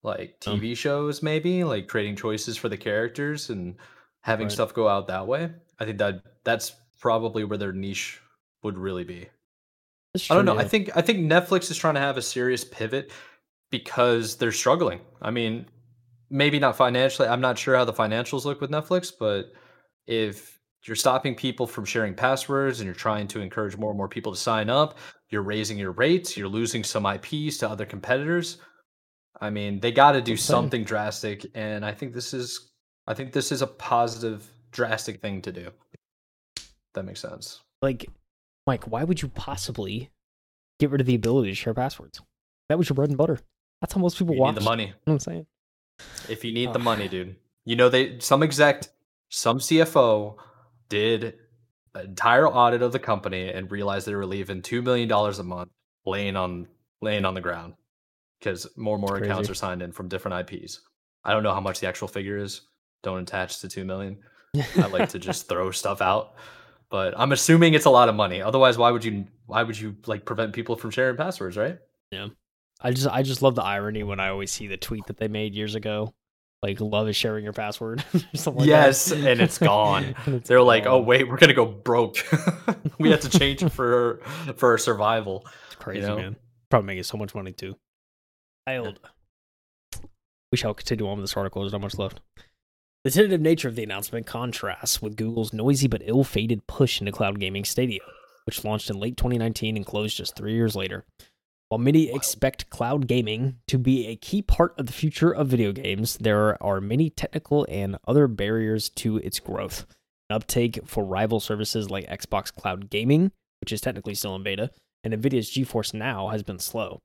like Um, TV shows, maybe like creating choices for the characters and having right. stuff go out that way. I think that that's probably where their niche would really be. That's I don't true. know. I think I think Netflix is trying to have a serious pivot because they're struggling. I mean, maybe not financially. I'm not sure how the financials look with Netflix, but if you're stopping people from sharing passwords and you're trying to encourage more and more people to sign up, you're raising your rates, you're losing some IPs to other competitors. I mean, they got to do something drastic and I think this is I think this is a positive drastic thing to do. That makes sense. Like, Mike, why would you possibly get rid of the ability to share passwords? That was your bread and butter. That's how most people You watch. need the money. You know what I'm saying? If you need the money, dude. You know they some exec, some CFO did an entire audit of the company and realized they were leaving two million dollars a month laying on laying on the ground because more and more accounts are signed in from different IPs. I don't know how much the actual figure is. Don't attach to two million. I like to just throw stuff out, but I'm assuming it's a lot of money. Otherwise, why would you why would you like prevent people from sharing passwords, right? Yeah. I just I just love the irony when I always see the tweet that they made years ago. Like love is sharing your password. or something like that. Yes, and it's gone. And it's They're like, "Oh wait, we're gonna go broke. we have to change it for for our survival." It's crazy, know? man. Probably making so much money too. Wild. We shall continue on with this article. There's not much left. The tentative nature of the announcement contrasts with Google's noisy but ill-fated push into cloud gaming Stadia, which launched in late 2019 and closed just three years later. While many expect cloud gaming to be a key part of the future of video games, there are many technical and other barriers to its growth. Uptake for rival services like Xbox Cloud Gaming, which is technically still in beta, and Nvidia's GeForce Now has been slow.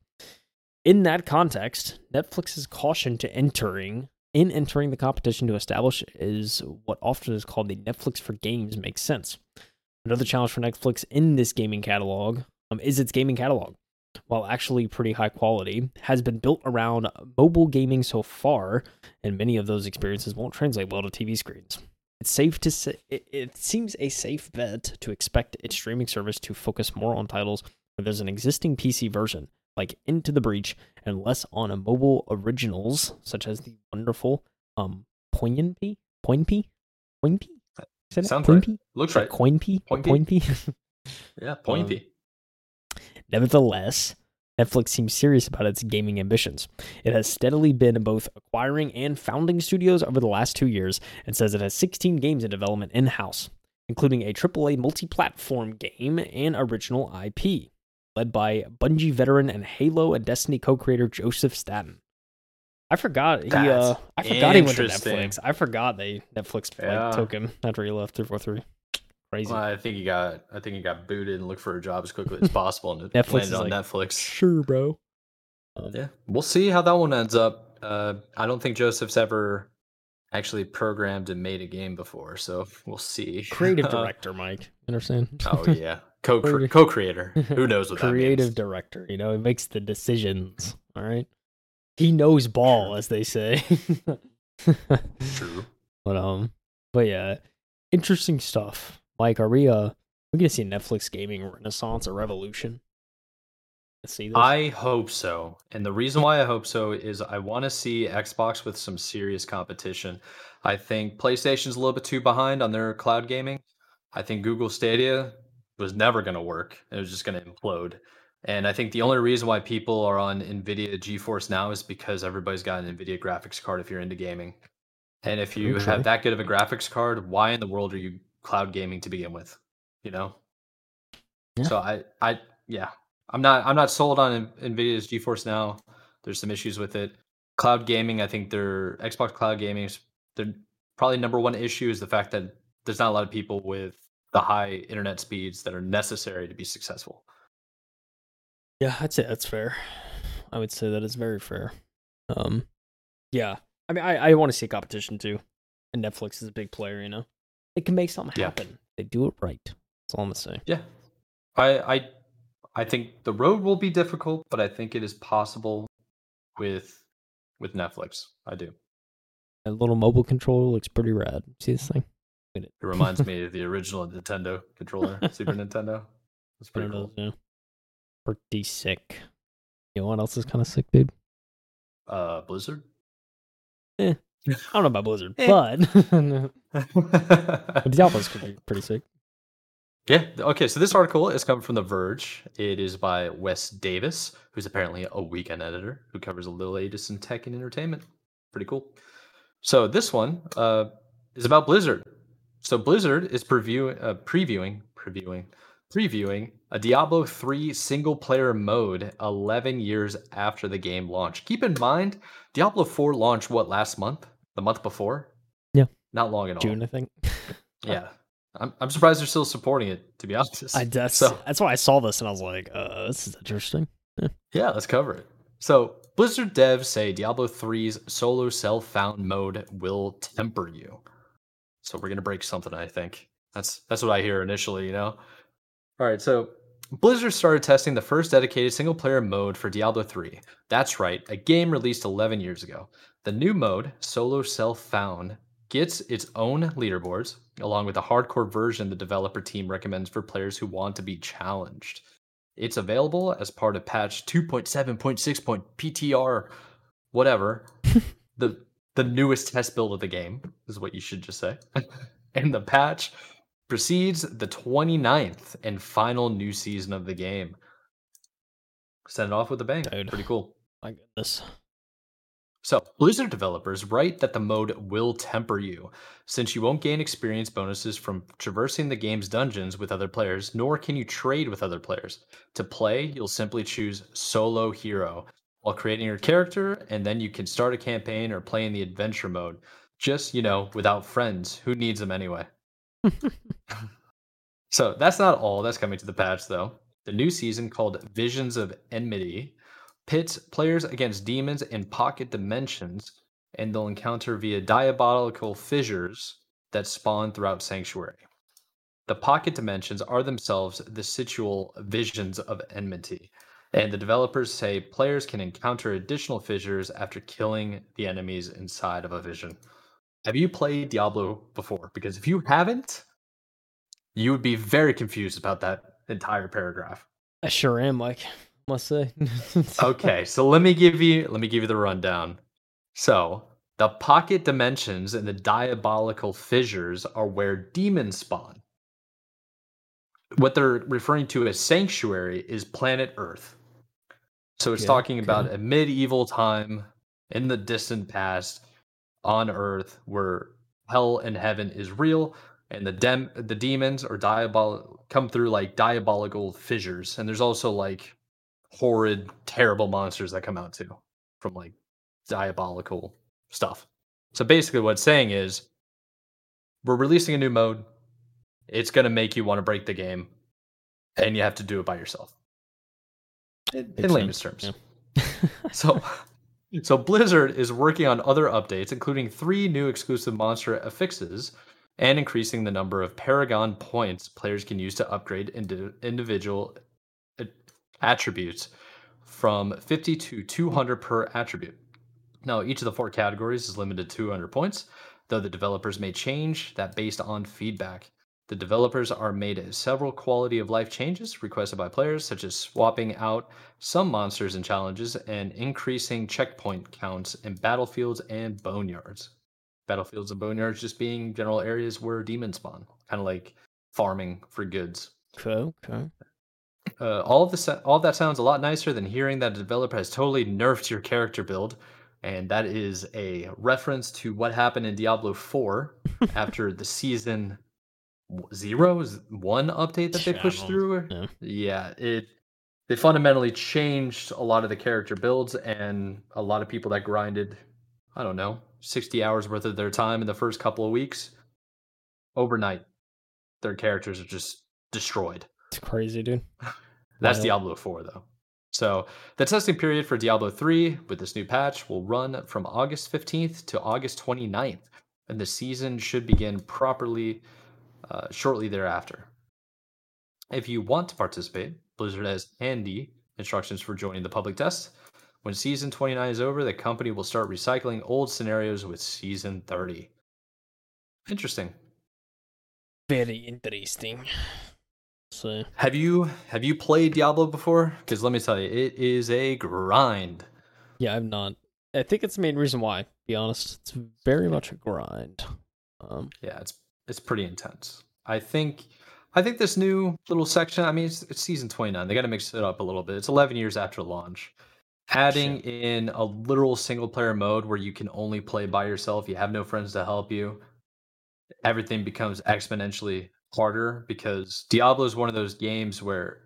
In that context, Netflix's caution to entering in entering the competition to establish is what often is called the Netflix for games makes sense. Another challenge for Netflix in this gaming catalog um, is its gaming catalog. While actually pretty high quality, has been built around mobile gaming so far, and many of those experiences won't translate well to TV screens. It's safe to say it, seems a safe bet to expect its streaming service to focus more on titles where there's an existing PC version, like Into the Breach, and less on a mobile originals such as the wonderful um Poinpy, Poinpy. That? Sounds right. Looks right. Coinpy, or Poinpy? Poinpy. Yeah, pointy. Nevertheless, Netflix seems serious about its gaming ambitions. It has steadily been both acquiring and founding studios over the last two years and says it has 16 games in development in house, including a AAA multi platform game and original IP, led by Bungie veteran and Halo and Destiny co creator Joseph Staten. I forgot he uh I forgot he went to. Netflix. I forgot they Netflix Yeah. like took him after he left 343. Crazy. Well, I think he got I think he got booted and looked for a job as quickly as possible and Netflix landed on like, Netflix. Sure, bro. Um, Yeah, we'll see how that one ends up. Uh, I don't think Joseph's ever actually programmed and made a game before, so we'll see. creative Uh, director, Mike. Understand? oh yeah, co co creator. Who knows what creative director. You know, he makes the decisions. All right. He knows ball, as they say. True. but um, but yeah, interesting stuff. Mike, are we uh, we gonna see a Netflix gaming renaissance or revolution? Let's see this. I hope so. And the reason why I hope so is I want to see Xbox with some serious competition. I think PlayStation's a little bit too behind on their cloud gaming. I think Google Stadia was never going to work. It was just going to implode. And I think the only reason why people are on Nvidia GeForce now is because everybody's got an Nvidia graphics card if you're into gaming. And if you Okay. have that good of a graphics card, why in the world are you cloud gaming to begin with? You know? Yeah. So I I yeah, I'm not I'm not sold on Nvidia's GeForce now. There's some issues with it. Cloud gaming, I think their Xbox Cloud Gaming is their probably number one issue is the fact that there's not a lot of people with the high internet speeds that are necessary to be successful. Yeah, I'd say that's fair. I would say that is very fair. Um, yeah. I mean, I, I want to see competition too. And Netflix is a big player, you know. They can make something Yeah. happen. They do it right. That's all I'm gonna say. Yeah. I I I think the road will be difficult, but I think it is possible with with Netflix. I do. That little mobile controller looks pretty rad. See this thing? Wait, It reminds me of the original Nintendo controller, Super Nintendo. It's pretty cool. yeah. Pretty sick. You know what else is kind of sick, dude? Uh, Blizzard. I don't know about Blizzard, Eh. but but Diablo's could be pretty sick. Yeah. Okay. So this article is coming from The Verge. It is by Wes Davis, who's apparently a weekend editor who covers a little latest in tech and entertainment. Pretty cool. So this one uh, is about Blizzard. So Blizzard is preview, uh, previewing, previewing, previewing a Diablo 3 single player mode 11 years after the game launched. Keep in mind, Diablo 4 launched what last month? The month before? Yeah. Not long at all. June, I think. Yeah. I'm, I'm surprised they're still supporting it, to be honest. I that's So- that's why I saw this and I was like, uh, this is interesting. Yeah, let's cover it. So, Blizzard devs say Diablo 3's solo self found mode will temper you. So, we're going to break something, I think. That's that's what I hear initially, you know. All right, so Blizzard started testing the first dedicated single player mode for Diablo 3. That's right, a game released 11 years ago. The new mode, Solo Self Found, gets its own leaderboards along with a hardcore version the developer team recommends for players who want to be challenged. It's available as part of patch 2.7.6.ptr whatever. the the newest test build of the game is what you should just say. and the patch precedes the 29th and final new season of the game. Send it off with a bang. Dude. Pretty cool. My goodness. So, Blizzard developers write that the mode will temper you, since you won't gain experience bonuses from traversing the game's dungeons with other players, nor can you trade with other players. To play, you'll simply choose solo hero while creating your character, and then you can start a campaign or play in the adventure mode. Just, you know, without friends. Who needs them anyway? So that's not all that's coming to the patch, though. The new season called Visions of Enmity pits players against demons in pocket dimensions, and they'll encounter via diabolical fissures that spawn throughout Sanctuary. The pocket dimensions are themselves the situal visions of enmity, and the developers say players can encounter additional fissures after killing the enemies inside of a vision. Have you played Diablo before? Because if you haven't, you would be very confused about that entire paragraph. I sure am, Mike. Must say. Okay, so let me give you let me give you the rundown. So, the pocket dimensions and the diabolical fissures are where demons spawn. What they're referring to as sanctuary is planet Earth. So it's Okay, talking about okay. a medieval time in the distant past on Earth where hell and heaven is real and the dem the demons or diabol come through like diabolical fissures and there's also like horrid terrible monsters that come out too from like diabolical stuff. So basically what it's saying is we're releasing a new mode. It's going to make you want to break the game and you have to do it by yourself. In, in layman's terms. yeah. So, so Blizzard is working on other updates, including three new exclusive monster affixes and increasing the number of Paragon points players can use to upgrade indi- individual uh, attributes from 50 to 200 per attribute. Now, each of the four categories is limited to 200 points, though the developers may change that based on feedback. The developers are made several quality of life changes requested by players, such as swapping out some monsters and challenges and increasing checkpoint counts in battlefields and boneyards. Battlefields and boneyards just being general areas where demons spawn, kind of like farming for goods. okay, okay. Uh, all of this, all of that sounds a lot nicer than hearing that a developer has totally nerfed your character build, and that is a reference to what happened in Diablo 4 after the season zero is one update that they pushed through. yeah. Yeah, it they fundamentally changed a lot of the character builds, and a lot of people that grinded, I don't know, sixty hours worth of their time in the first couple of weeks, overnight, their characters are just destroyed. It's crazy, dude. That's Diablo 4, though. So the testing period for Diablo 3 with this new patch will run from August 15th to August 29th, and the season should begin properly uh, shortly thereafter. If you want to participate, Blizzard has handy instructions for joining the public test. When season 29 is over, the company will start recycling old scenarios with season 30. Interesting. Very interesting. So Have you have you played Diablo before? Because let me tell you, it is a grind. yeah, I've not. I think it's the main reason why. To be honest, it's very much a grind. Um, Yeah, it's it's pretty intense. I think I think this new little section. I mean, it's, it's season twenty nine. They got to mix it up a little bit. It's eleven years after launch. Adding in a literal single player mode where you can only play by yourself, you have no friends to help you. Everything becomes exponentially harder because Diablo is one of those games where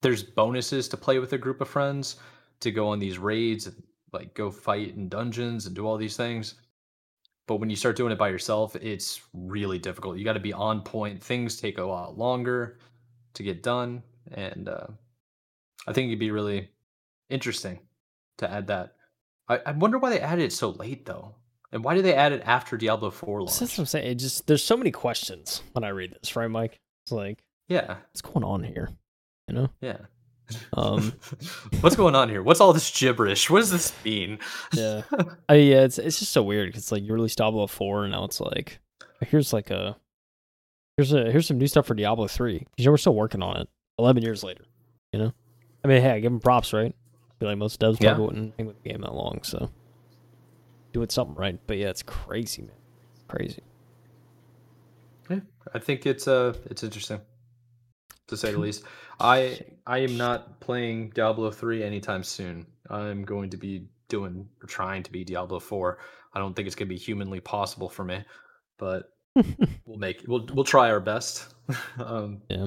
there's bonuses to play with a group of friends to go on these raids and like go fight in dungeons and do all these things. But when you start doing it by yourself, it's really difficult. You got to be on point. Things take a lot longer to get done, and uh, I think it'd be really interesting to add that. I, I wonder why they added it so late though, and why did they add it after Diablo Four so that's what I'm saying. It just there's so many questions when I read this, right, Mike? It's like, Yeah, what's going on here? You know? yeah. Um, What's going on here? What's all this gibberish? What does this mean? Yeah. I yeah, it's it's just so weird because like you released Diablo four and now it's like here's like a here's a here's some new stuff for Diablo three you know we're still working on it eleven years later. You know, I mean, hey, I give them props, right? I feel like most devs Yeah. probably wouldn't hang with the game that long, so doing something right. But yeah, it's crazy, man, crazy. Yeah, I think it's uh it's interesting to say the least. I I am not playing Diablo 3 anytime soon. I'm going to be doing or trying to be Diablo 4. I don't think it's going to be humanly possible for me, but we'll make we'll we'll try our best. um Yeah,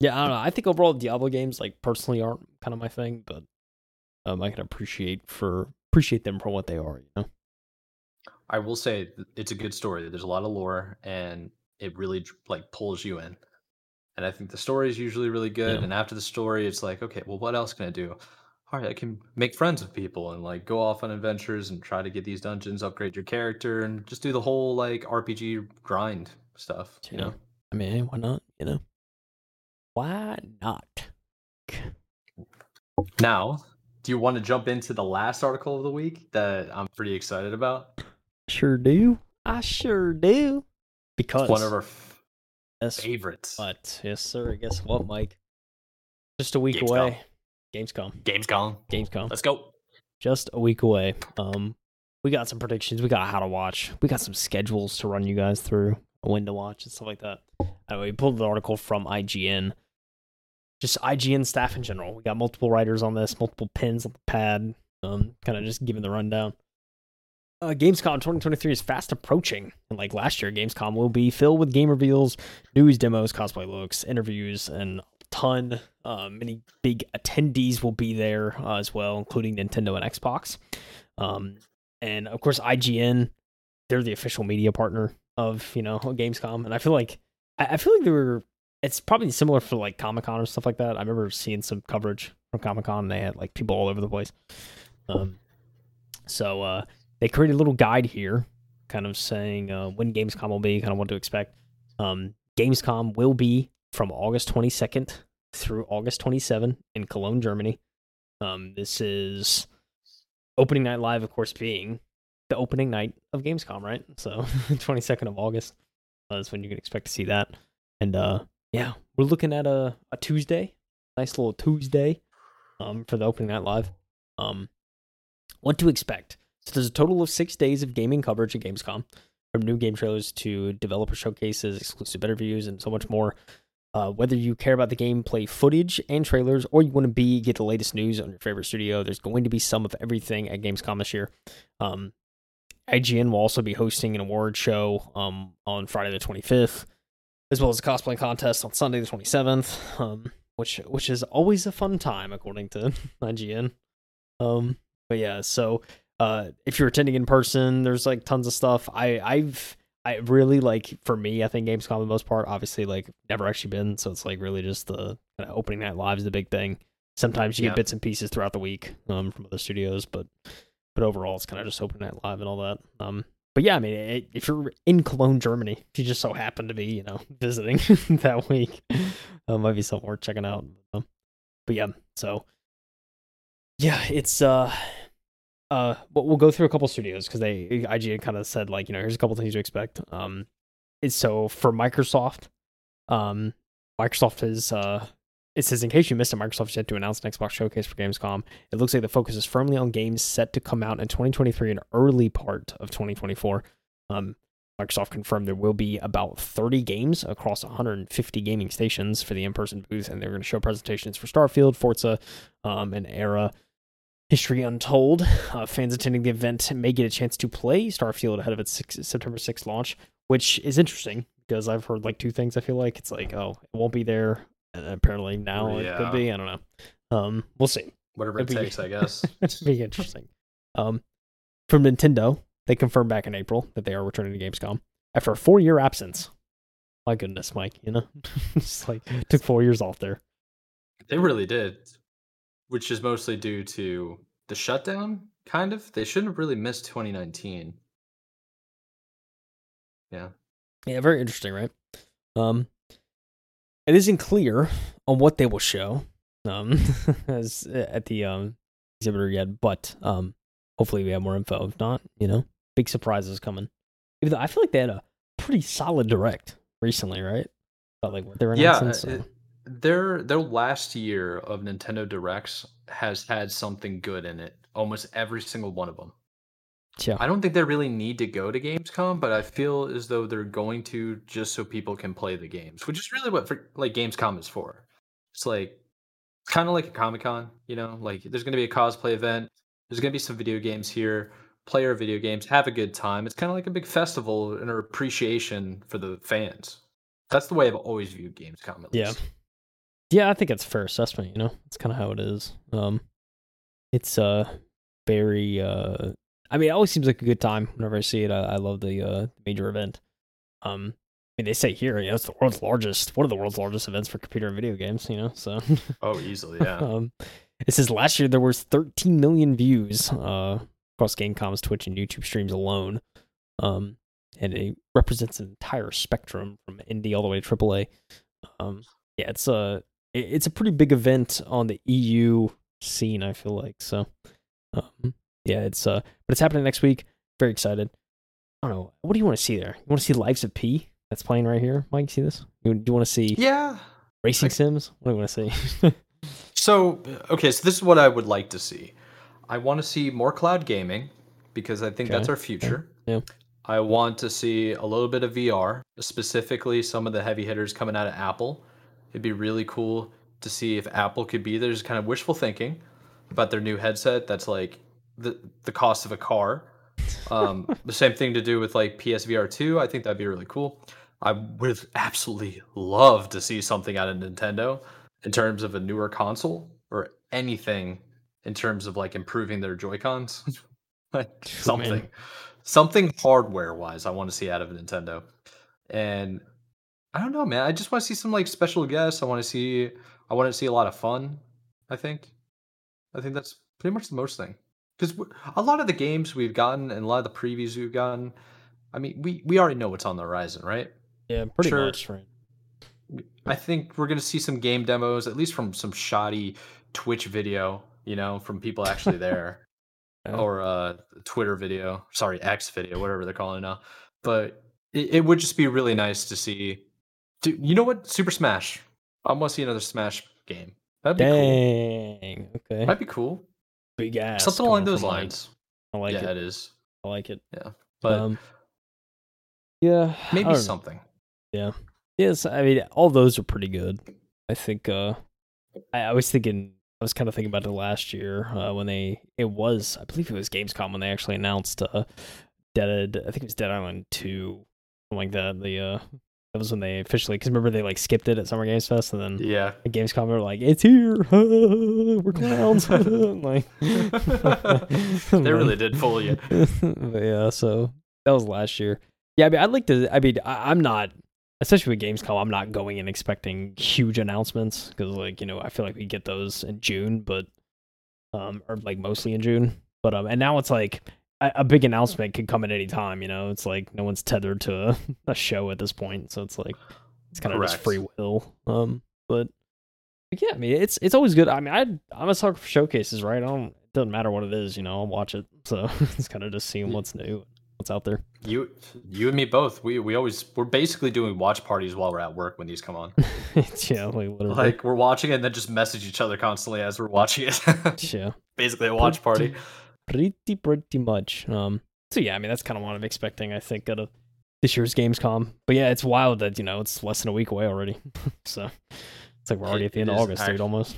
yeah. I don't know. I think overall Diablo games like personally aren't kind of my thing, but um, I can appreciate for appreciate them for what they are. You know. I will say it's a good story. There's a lot of lore and it really like pulls you in. And I think the story is usually really good. Yeah. And after the story, it's like, okay, well, what else can I do? All right, I can make friends with people and like go off on adventures and try to get these dungeons, upgrade your character, and just do the whole like RPG grind stuff. You Yeah. know, I mean, why not? You know, why not? now, do you want to jump into the last article of the week that I'm pretty excited about? Sure do. I sure do. Because One of our guess favorites, But Yes, sir. Guess what, Mike? Just a week Gamescom. away. Gamescom. Gamescom. Gamescom. Let's go. Just a week away. Um, we got some predictions. We got how to watch. We got some schedules to run you guys through, when to watch and stuff like that. Anyway, we pulled the article from IGN. Just IGN staff in general. We got multiple writers on this, multiple pins on the pad. Um, kind of just giving the rundown. Uh, Gamescom 2023 is fast approaching, and like last year, Gamescom will be filled with game reveals, news, demos, cosplay looks, interviews, and a ton. Uh, many big attendees will be there uh, as well, including Nintendo and Xbox. Um, and of course, IGN, they're the official media partner of you know Gamescom, and I feel like I, I feel like they were. It's probably similar for like Comic Con or stuff like that. I remember seeing some coverage from Comic Con. and They had like people all over the place. Um, so uh, they created a little guide here, kind of saying uh, when Gamescom will be, kind of what to expect. Um, Gamescom will be from August 22nd through August 27 in Cologne, Germany. Um, this is opening night live, of course, being the opening night of Gamescom, right? So 22nd of August uh, is when you can expect to see that. And uh, yeah, we're looking at a, a Tuesday, nice little Tuesday um, for the opening night live. Um, what to expect? So there's a total of six days of gaming coverage at Gamescom, from new game trailers to developer showcases, exclusive interviews, and so much more. Uh, whether you care about the gameplay footage and trailers, or you want to be get the latest news on your favorite studio, there's going to be some of everything at Gamescom this year. Um, IGN will also be hosting an award show um, on Friday the 25th, as well as a cosplay contest on Sunday the 27th, um, which which is always a fun time according to IGN. Um, but yeah, so uh, if you're attending in person, there's like tons of stuff. I I've I really like for me, I think Gamescom for the most part, obviously like never actually been, so it's like really just the kind of opening night live is the big thing. Sometimes you Yeah. get bits and pieces throughout the week um, from other studios, but but overall it's kind of just opening night live and all that. Um, but yeah, I mean, it, if you're in Cologne, Germany, if you just so happen to be, you know, visiting that week, uh, might be something worth checking out. Um, but yeah, so yeah, it's uh uh we'll we'll go through a couple studios because they IGN kind of said like you know here's a couple things to expect. Um, it's so for Microsoft, Um, Microsoft is uh, it says in case you missed it, Microsoft is set to announce an Xbox showcase for Gamescom. It looks like the focus is firmly on games set to come out in 2023 and early part of 2024. Um, Microsoft confirmed there will be about 30 games across 150 gaming stations for the in-person booth, and they're going to show presentations for Starfield, Forza, um, and Ara. History Untold. Uh, fans attending the event may get a chance to play Starfield ahead of its six, September 6th launch, which is interesting because I've heard like two things. I feel like it's like, oh, it won't be there. And apparently now it could be. I don't know. Um, we'll see. Whatever it It'd be- takes, I guess. It'd be interesting. Um, from Nintendo, they confirmed back in April that they are returning to Gamescom after a four-year absence. My goodness, Mike, you know, it's like took four years off there. They really did, which is mostly due to the shutdown. Kind of. They shouldn't have really missed 2019. Yeah. Yeah, very interesting, right? Um, it isn't clear on what they will show, um, as at the um exhibitor yet, but um, hopefully we have more info. If not, you know, big surprises coming. Even though I feel like they had a pretty solid direct recently, right? About like what they were Yeah. announcing. uh, so- it- their their last year of Nintendo Directs has had something good in it. Almost every single one of them. yeah. I don't think they really need to go to Gamescom, but I feel as though they're going to just so people can play the games, which is really what for, like Gamescom is for. It's like kind of like a Comic Con, you know, like there's going to be a cosplay event, there's going to be some video games here, player video games, have a good time. It's kind of like a big festival and an appreciation for the fans. That's the way I've always viewed Gamescom. At least. Yeah, I think it's a fair assessment, you know. It's kind of how it is. Um it's uh very uh I mean, it always seems like a good time whenever I see it. I, I love the uh major event. Um I mean, they say here, you know, it's the world's largest, one of the world's largest events for computer and video games, you know. So Oh, easily, yeah. um it says last year there was 13 million views uh across Gamescom's Twitch and YouTube streams alone. Um and it represents an entire spectrum from indie all the way to AAA. Um yeah, it's a it- it's a pretty big event on the EU scene. I feel like so. Um, yeah, it's uh, but it's happening next week. Very excited. I don't know. What do you want to see there? You want to see Lies of P? That's playing right here. Mike, see this? You, do you want to see yeah. racing sims? What do you want to see? So, okay, so this is what I would like to see. I want to see more cloud gaming because I think that's our future. yeah. I want to see a little bit of VR, specifically some of the heavy hitters coming out of Apple. It'd be really cool to see if Apple could be there. Just kind of wishful thinking about their new headset that's like the the cost of a car. Um, the same thing to do with like PSVR 2. I think that'd be really cool. I would absolutely love to see something out of Nintendo in terms of a newer console or anything in terms of like improving their Joy Cons. like man. something, something hardware wise, I want to see out of Nintendo. And I don't know, man. I just want to see some like special guests. I want to see. I want to see a lot of fun. I think. I think that's pretty much the most thing. Because a lot of the games we've gotten and a lot of the previews we've gotten, I mean, we we already know what's on the horizon, right? yeah, pretty Sure. much. Right. I think we're gonna see some game demos, at least from some shoddy Twitch video, you know, from people actually there, Yeah. or uh, Twitter video. Sorry, X video, whatever they're calling it now. But it, it would just be really nice to see. Dude, you know what? Super Smash. I want to see another Smash game. That'd be cool. Dang. Okay. That'd be cool. Big ass. Something along those lines. I like yeah, it. Yeah, it is. I like it. Yeah. But um, yeah, maybe something. Yes, I mean all those are pretty good. I think uh I, I was thinking I was kind of thinking about it last year uh, when they it was I believe it was Gamescom when they actually announced uh Dead I think it was Dead Island 2 something like that. The uh that was when they officially cuz remember they like skipped it at Summer Games Fest and then Yeah. at Gamescom they were like it's here. we're clowns. like they really did fool you. yeah, so that was last year. Yeah, I mean, I'd like to. I mean, I, I'm not, especially with Gamescom, I'm not going and expecting huge announcements because, like, you know, I feel like we get those in June, but um, or like mostly in June. But um, and now it's like a, big announcement could come at any time. You know, it's like no one's tethered to a, a show at this point, so it's like it's kind of just free will. Um, but but yeah, I mean, it's it's always good. I mean, I I'm a sucker for showcases, right? I don't. It doesn't matter what it is, you know. I'll watch it. So it's kind of just seeing what's new. what's out there. You, you and me both. We we always we're basically doing watch parties while we're at work when these come on. yeah, like. Like we're watching it and then just message each other constantly as we're watching it. yeah, basically a watch party. Pretty, pretty, much. Um. So yeah, I mean that's kind of what I'm expecting. I think out of this year's Gamescom. But yeah, it's wild that you know it's less than a week away already. so it's like we're already at the end of August, dude, almost.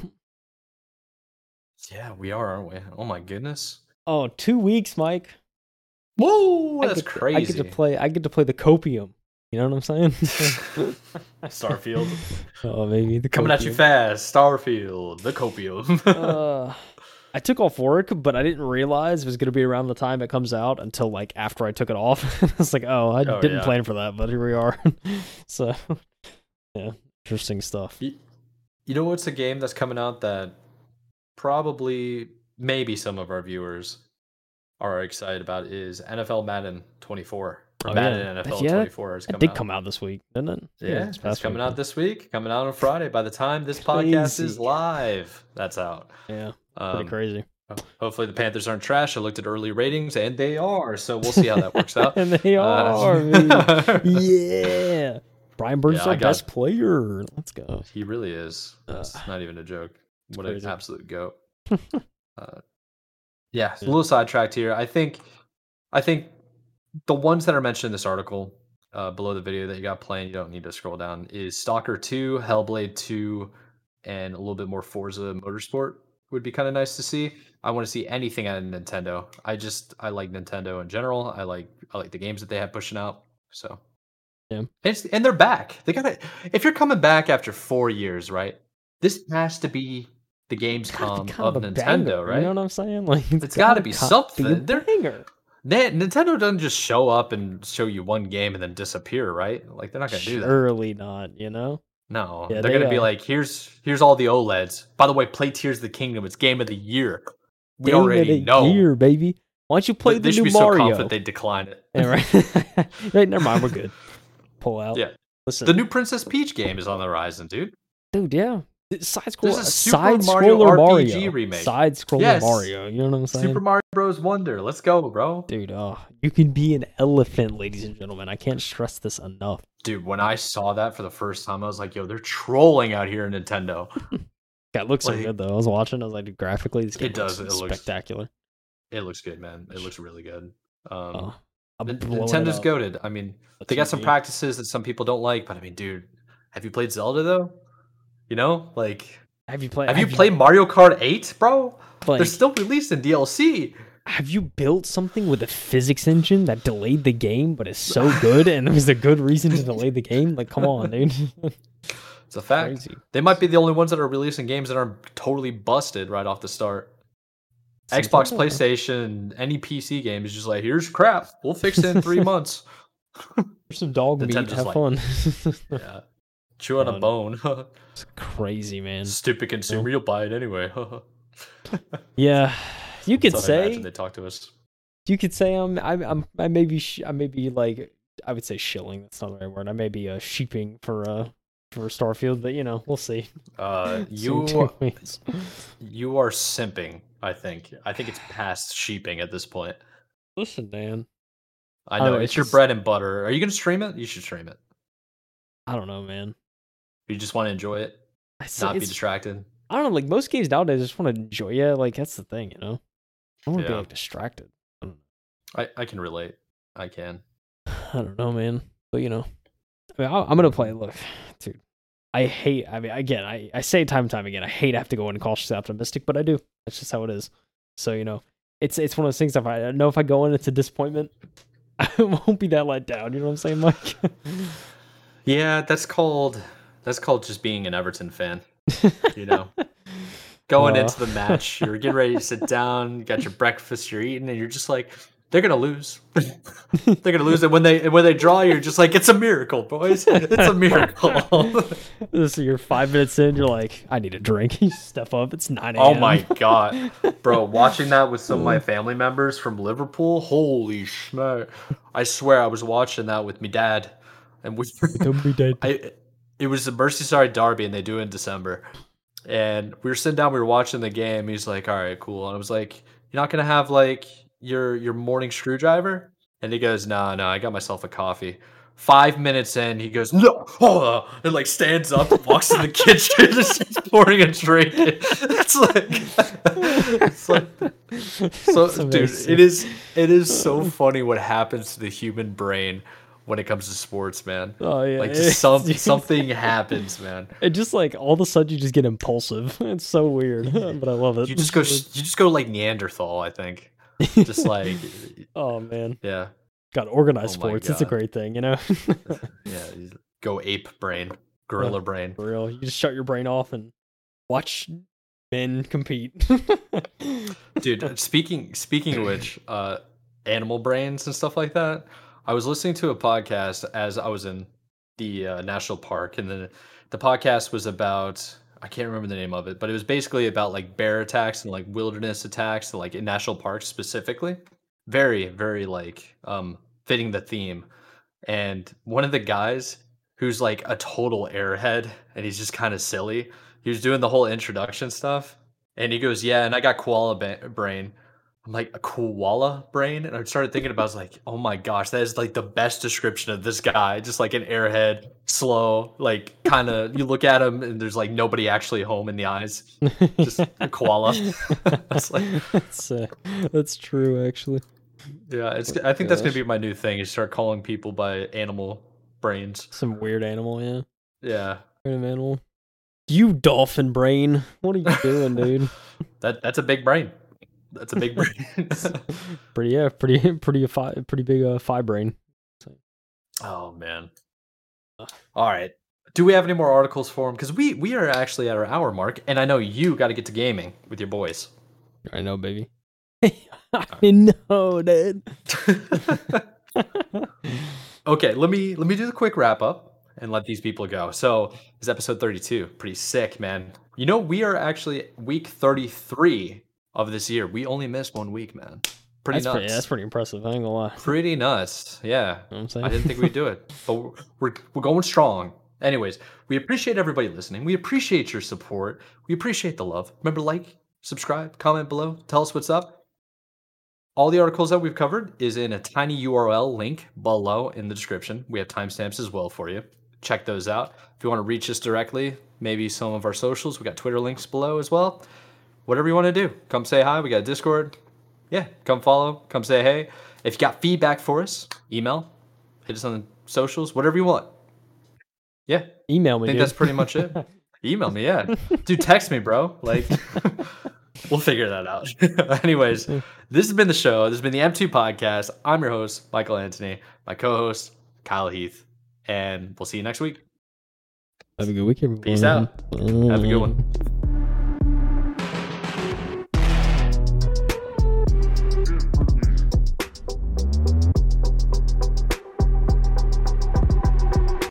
Yeah, we are, aren't we? Oh my goodness. Oh, two weeks, Mike. Whoa, that's I crazy. I get to play. I get to play the copium. You know what I'm saying? Starfield. Oh, maybe the coming at you fast. Starfield, the copium. uh, I took off work, but I didn't realize it was going to be around the time it comes out until like after I took it off. I was like, oh, I oh, didn't yeah. plan for that, but here we are. so, yeah, interesting stuff. You, you know what's a game that's coming out that probably maybe some of our viewers are excited about is NFL Madden 24. Oh, Madden yeah. NFL yeah, 24 is coming did out. come out this week, didn't it? Yeah, yeah it's, it's coming week. out this week. Coming out on Friday. By the time this crazy. podcast is live, that's out. Yeah, pretty um, crazy. Hopefully the Panthers aren't trash. I looked at early ratings and they are. So we'll see how that works out. and they uh, are. Uh, yeah. Brian Burns yeah, is our best player. Let's go. He really is. That's uh, not even a joke. What an absolute goat. uh, yeah, yeah, a little sidetracked here. I think, I think the ones that are mentioned in this article uh, below the video that you got playing, you don't need to scroll down, is Stalker 2, Hellblade 2, and a little bit more Forza Motorsport would be kind of nice to see. I want to see anything on Nintendo. I just I like Nintendo in general. I like I like the games that they have pushing out. So yeah, and, and they're back. They got to If you're coming back after four years, right? This has to be the Gamescom of, of Nintendo, banger, right? You know what I'm saying? Like it's, it's got to be something. They're, Nintendo doesn't just show up and show you one game and then disappear, right? Like they're not gonna do that. Surely not, you know. No, yeah, they're they, gonna be uh, like, here's here's all the OLEDs. By the way, play Tears of the Kingdom. It's game of the year. We already know, the year, baby. Why don't you play they, the they new Mario? So confident they decline it. Yeah, right. right. Never mind. We're good. Pull out. Yeah. Listen. The new Princess Peach game is on the horizon, dude. Dude, yeah. Side scroll, side scroller Mario, Mario remake. Side scroller yes. Mario. You know what I'm saying? Super Mario Bros. Wonder. Let's go, bro. Dude, oh, you can be an elephant, ladies and gentlemen. I can't stress this enough. Dude, when I saw that for the first time, I was like, yo, they're trolling out here in Nintendo. that looks like, so good though. I was watching. I was like, graphically, this game it does. It looks spectacular. It looks good, man. It looks really good. Um, oh, Nintendo's goaded. I mean, That's they got some practices that some people don't like, but I mean, dude, have you played Zelda though? You know, like have you played? Have, have you played Mario Kart 8, bro? Like, They're still released in DLC. Have you built something with a physics engine that delayed the game, but is so good, and there was a good reason to delay the game? Like, come on, dude. it's a fact. Crazy. They might be the only ones that are releasing games that are totally busted right off the start. Xbox, PlayStation, any PC game is just like, here's crap. We'll fix it in three months. Here's some dog meat. Have like, fun. yeah. Chew on a bone. it's crazy, man. Stupid consumer, you'll buy it anyway. yeah, you could say they talk to us. You could say I'm, I'm, I'm I may be, sh- I may be like, I would say shilling. That's not the right word. I may be uh, sheeping for uh for Starfield, but you know, we'll see. Uh, you, you are simping. I think. I think it's past sheeping at this point. Listen, man. I know, it's, it's your bread and butter. Are you gonna stream it? You should stream it. I don't know, man. You just want to enjoy it, not be distracted. I don't know. Like most games nowadays, I just want to enjoy it. Like that's the thing, you know. I don't want to yeah. be like distracted. I, I, I can relate. I can. I don't know, man. But you know, I mean, i am gonna play. Look, dude. I hate. I mean, again, I, I say time and time again, I hate I have to go in cautiously optimistic, but I do. That's just how it is. So you know, it's it's one of those things. If I know if I go in, it's a disappointment. I won't be that let down. You know what I'm saying, Mike? yeah, that's called that's called just being an Everton fan. You know, going into the match, you're getting ready to sit down, you got your breakfast, you're eating, and you're just like, they're gonna lose. they're gonna lose. And when they when they draw, you're just like, it's a miracle, boys. It's a miracle. so you're five minutes in, you're like, I need a drink. You step up. It's nine. Oh my god, bro! Watching that with some of my family members from Liverpool, holy shit! I swear I was watching that with my dad, and we. Don't be dead. I, it was the Merseyside Derby, and they do it in December. And we were sitting down, we were watching the game. He's like, "All right, cool." And I was like, "You're not gonna have like your your morning screwdriver?" And he goes, "No, no, I got myself a coffee." Five minutes in, he goes, "No," oh, and like stands up, and walks to the kitchen, and starts pouring a drink. It's like, it's like, so, dude, it is, it is so funny what happens to the human brain when it comes to sports, man. Oh yeah, Like just some something happens, man. It just like all of a sudden you just get impulsive. It's so weird, but I love it. You just go, you just go like Neanderthal, I think. Just like, oh man, yeah, got organized Oh sports. It's a great thing, you know. yeah, go ape brain, gorilla brain. For real, you just shut your brain off and watch men compete. dude speaking speaking of which uh animal brains and stuff like that i was listening to a podcast as i was in the uh, national park and the the podcast was about i can't remember the name of it but it was basically about like bear attacks and like wilderness attacks like in national parks specifically very very like um fitting the theme and one of the guys who's like a total airhead and he's just kind of silly he was doing the whole introduction stuff and he goes, "Yeah, and I got koala ba- brain." I'm like, "A koala brain?" And I started thinking about, it, I was like, "Oh my gosh, that is like the best description of this guy. Just like an airhead, slow, like kind of. You look at him, and there's like nobody actually home in the eyes. Just a koala. It's like, that's uh, that's true actually. yeah, it's. I think that's gonna be my new thing. Is start calling people by animal brains. Some weird animal, yeah. Yeah, Random animal. You dolphin brain. What are you doing, dude? that that's a big brain. That's a big brain. pretty yeah, pretty pretty fi- pretty big uh fi brain. Oh man. All right. Do we have any more articles for him? Because we we are actually at our hour mark, and I know you got to get to gaming with your boys. I know, baby. I know, dude. okay, let me let me do the quick wrap up and let these people go. So this is episode thirty-two. Pretty sick, man. You know, we are actually week thirty-three of this year. We only missed one week, man. Pretty that's nuts. pretty, that's pretty impressive. I ain't gonna lie. Pretty nuts. Yeah. know what I'm saying? I didn't think we'd do it, but we're, we're, we're going strong. Anyways, we appreciate everybody listening. We appreciate your support. We appreciate the love. Remember, like, subscribe, comment below, tell us what's up. All the articles that we've covered is in a tiny URL link below in the description. We have timestamps as well for you. Check those out. If you want to reach us directly, maybe some of our socials, we got Twitter links below as well. Whatever you want to do, come say hi. We got a Discord. Yeah, come follow, come say hey. If you got feedback for us, email, hit us on the socials, whatever you want. Yeah, Email I me. think dude. that's pretty much it. Email me, yeah. Dude, text me, bro. Like, we'll figure that out. Anyways, this has been the show. This has been the M2 podcast. I'm your host, Michael Anthony, my co host, Kyle Heath, and we'll see you next week. Have a good week, everyone. Peace out. Have a good one.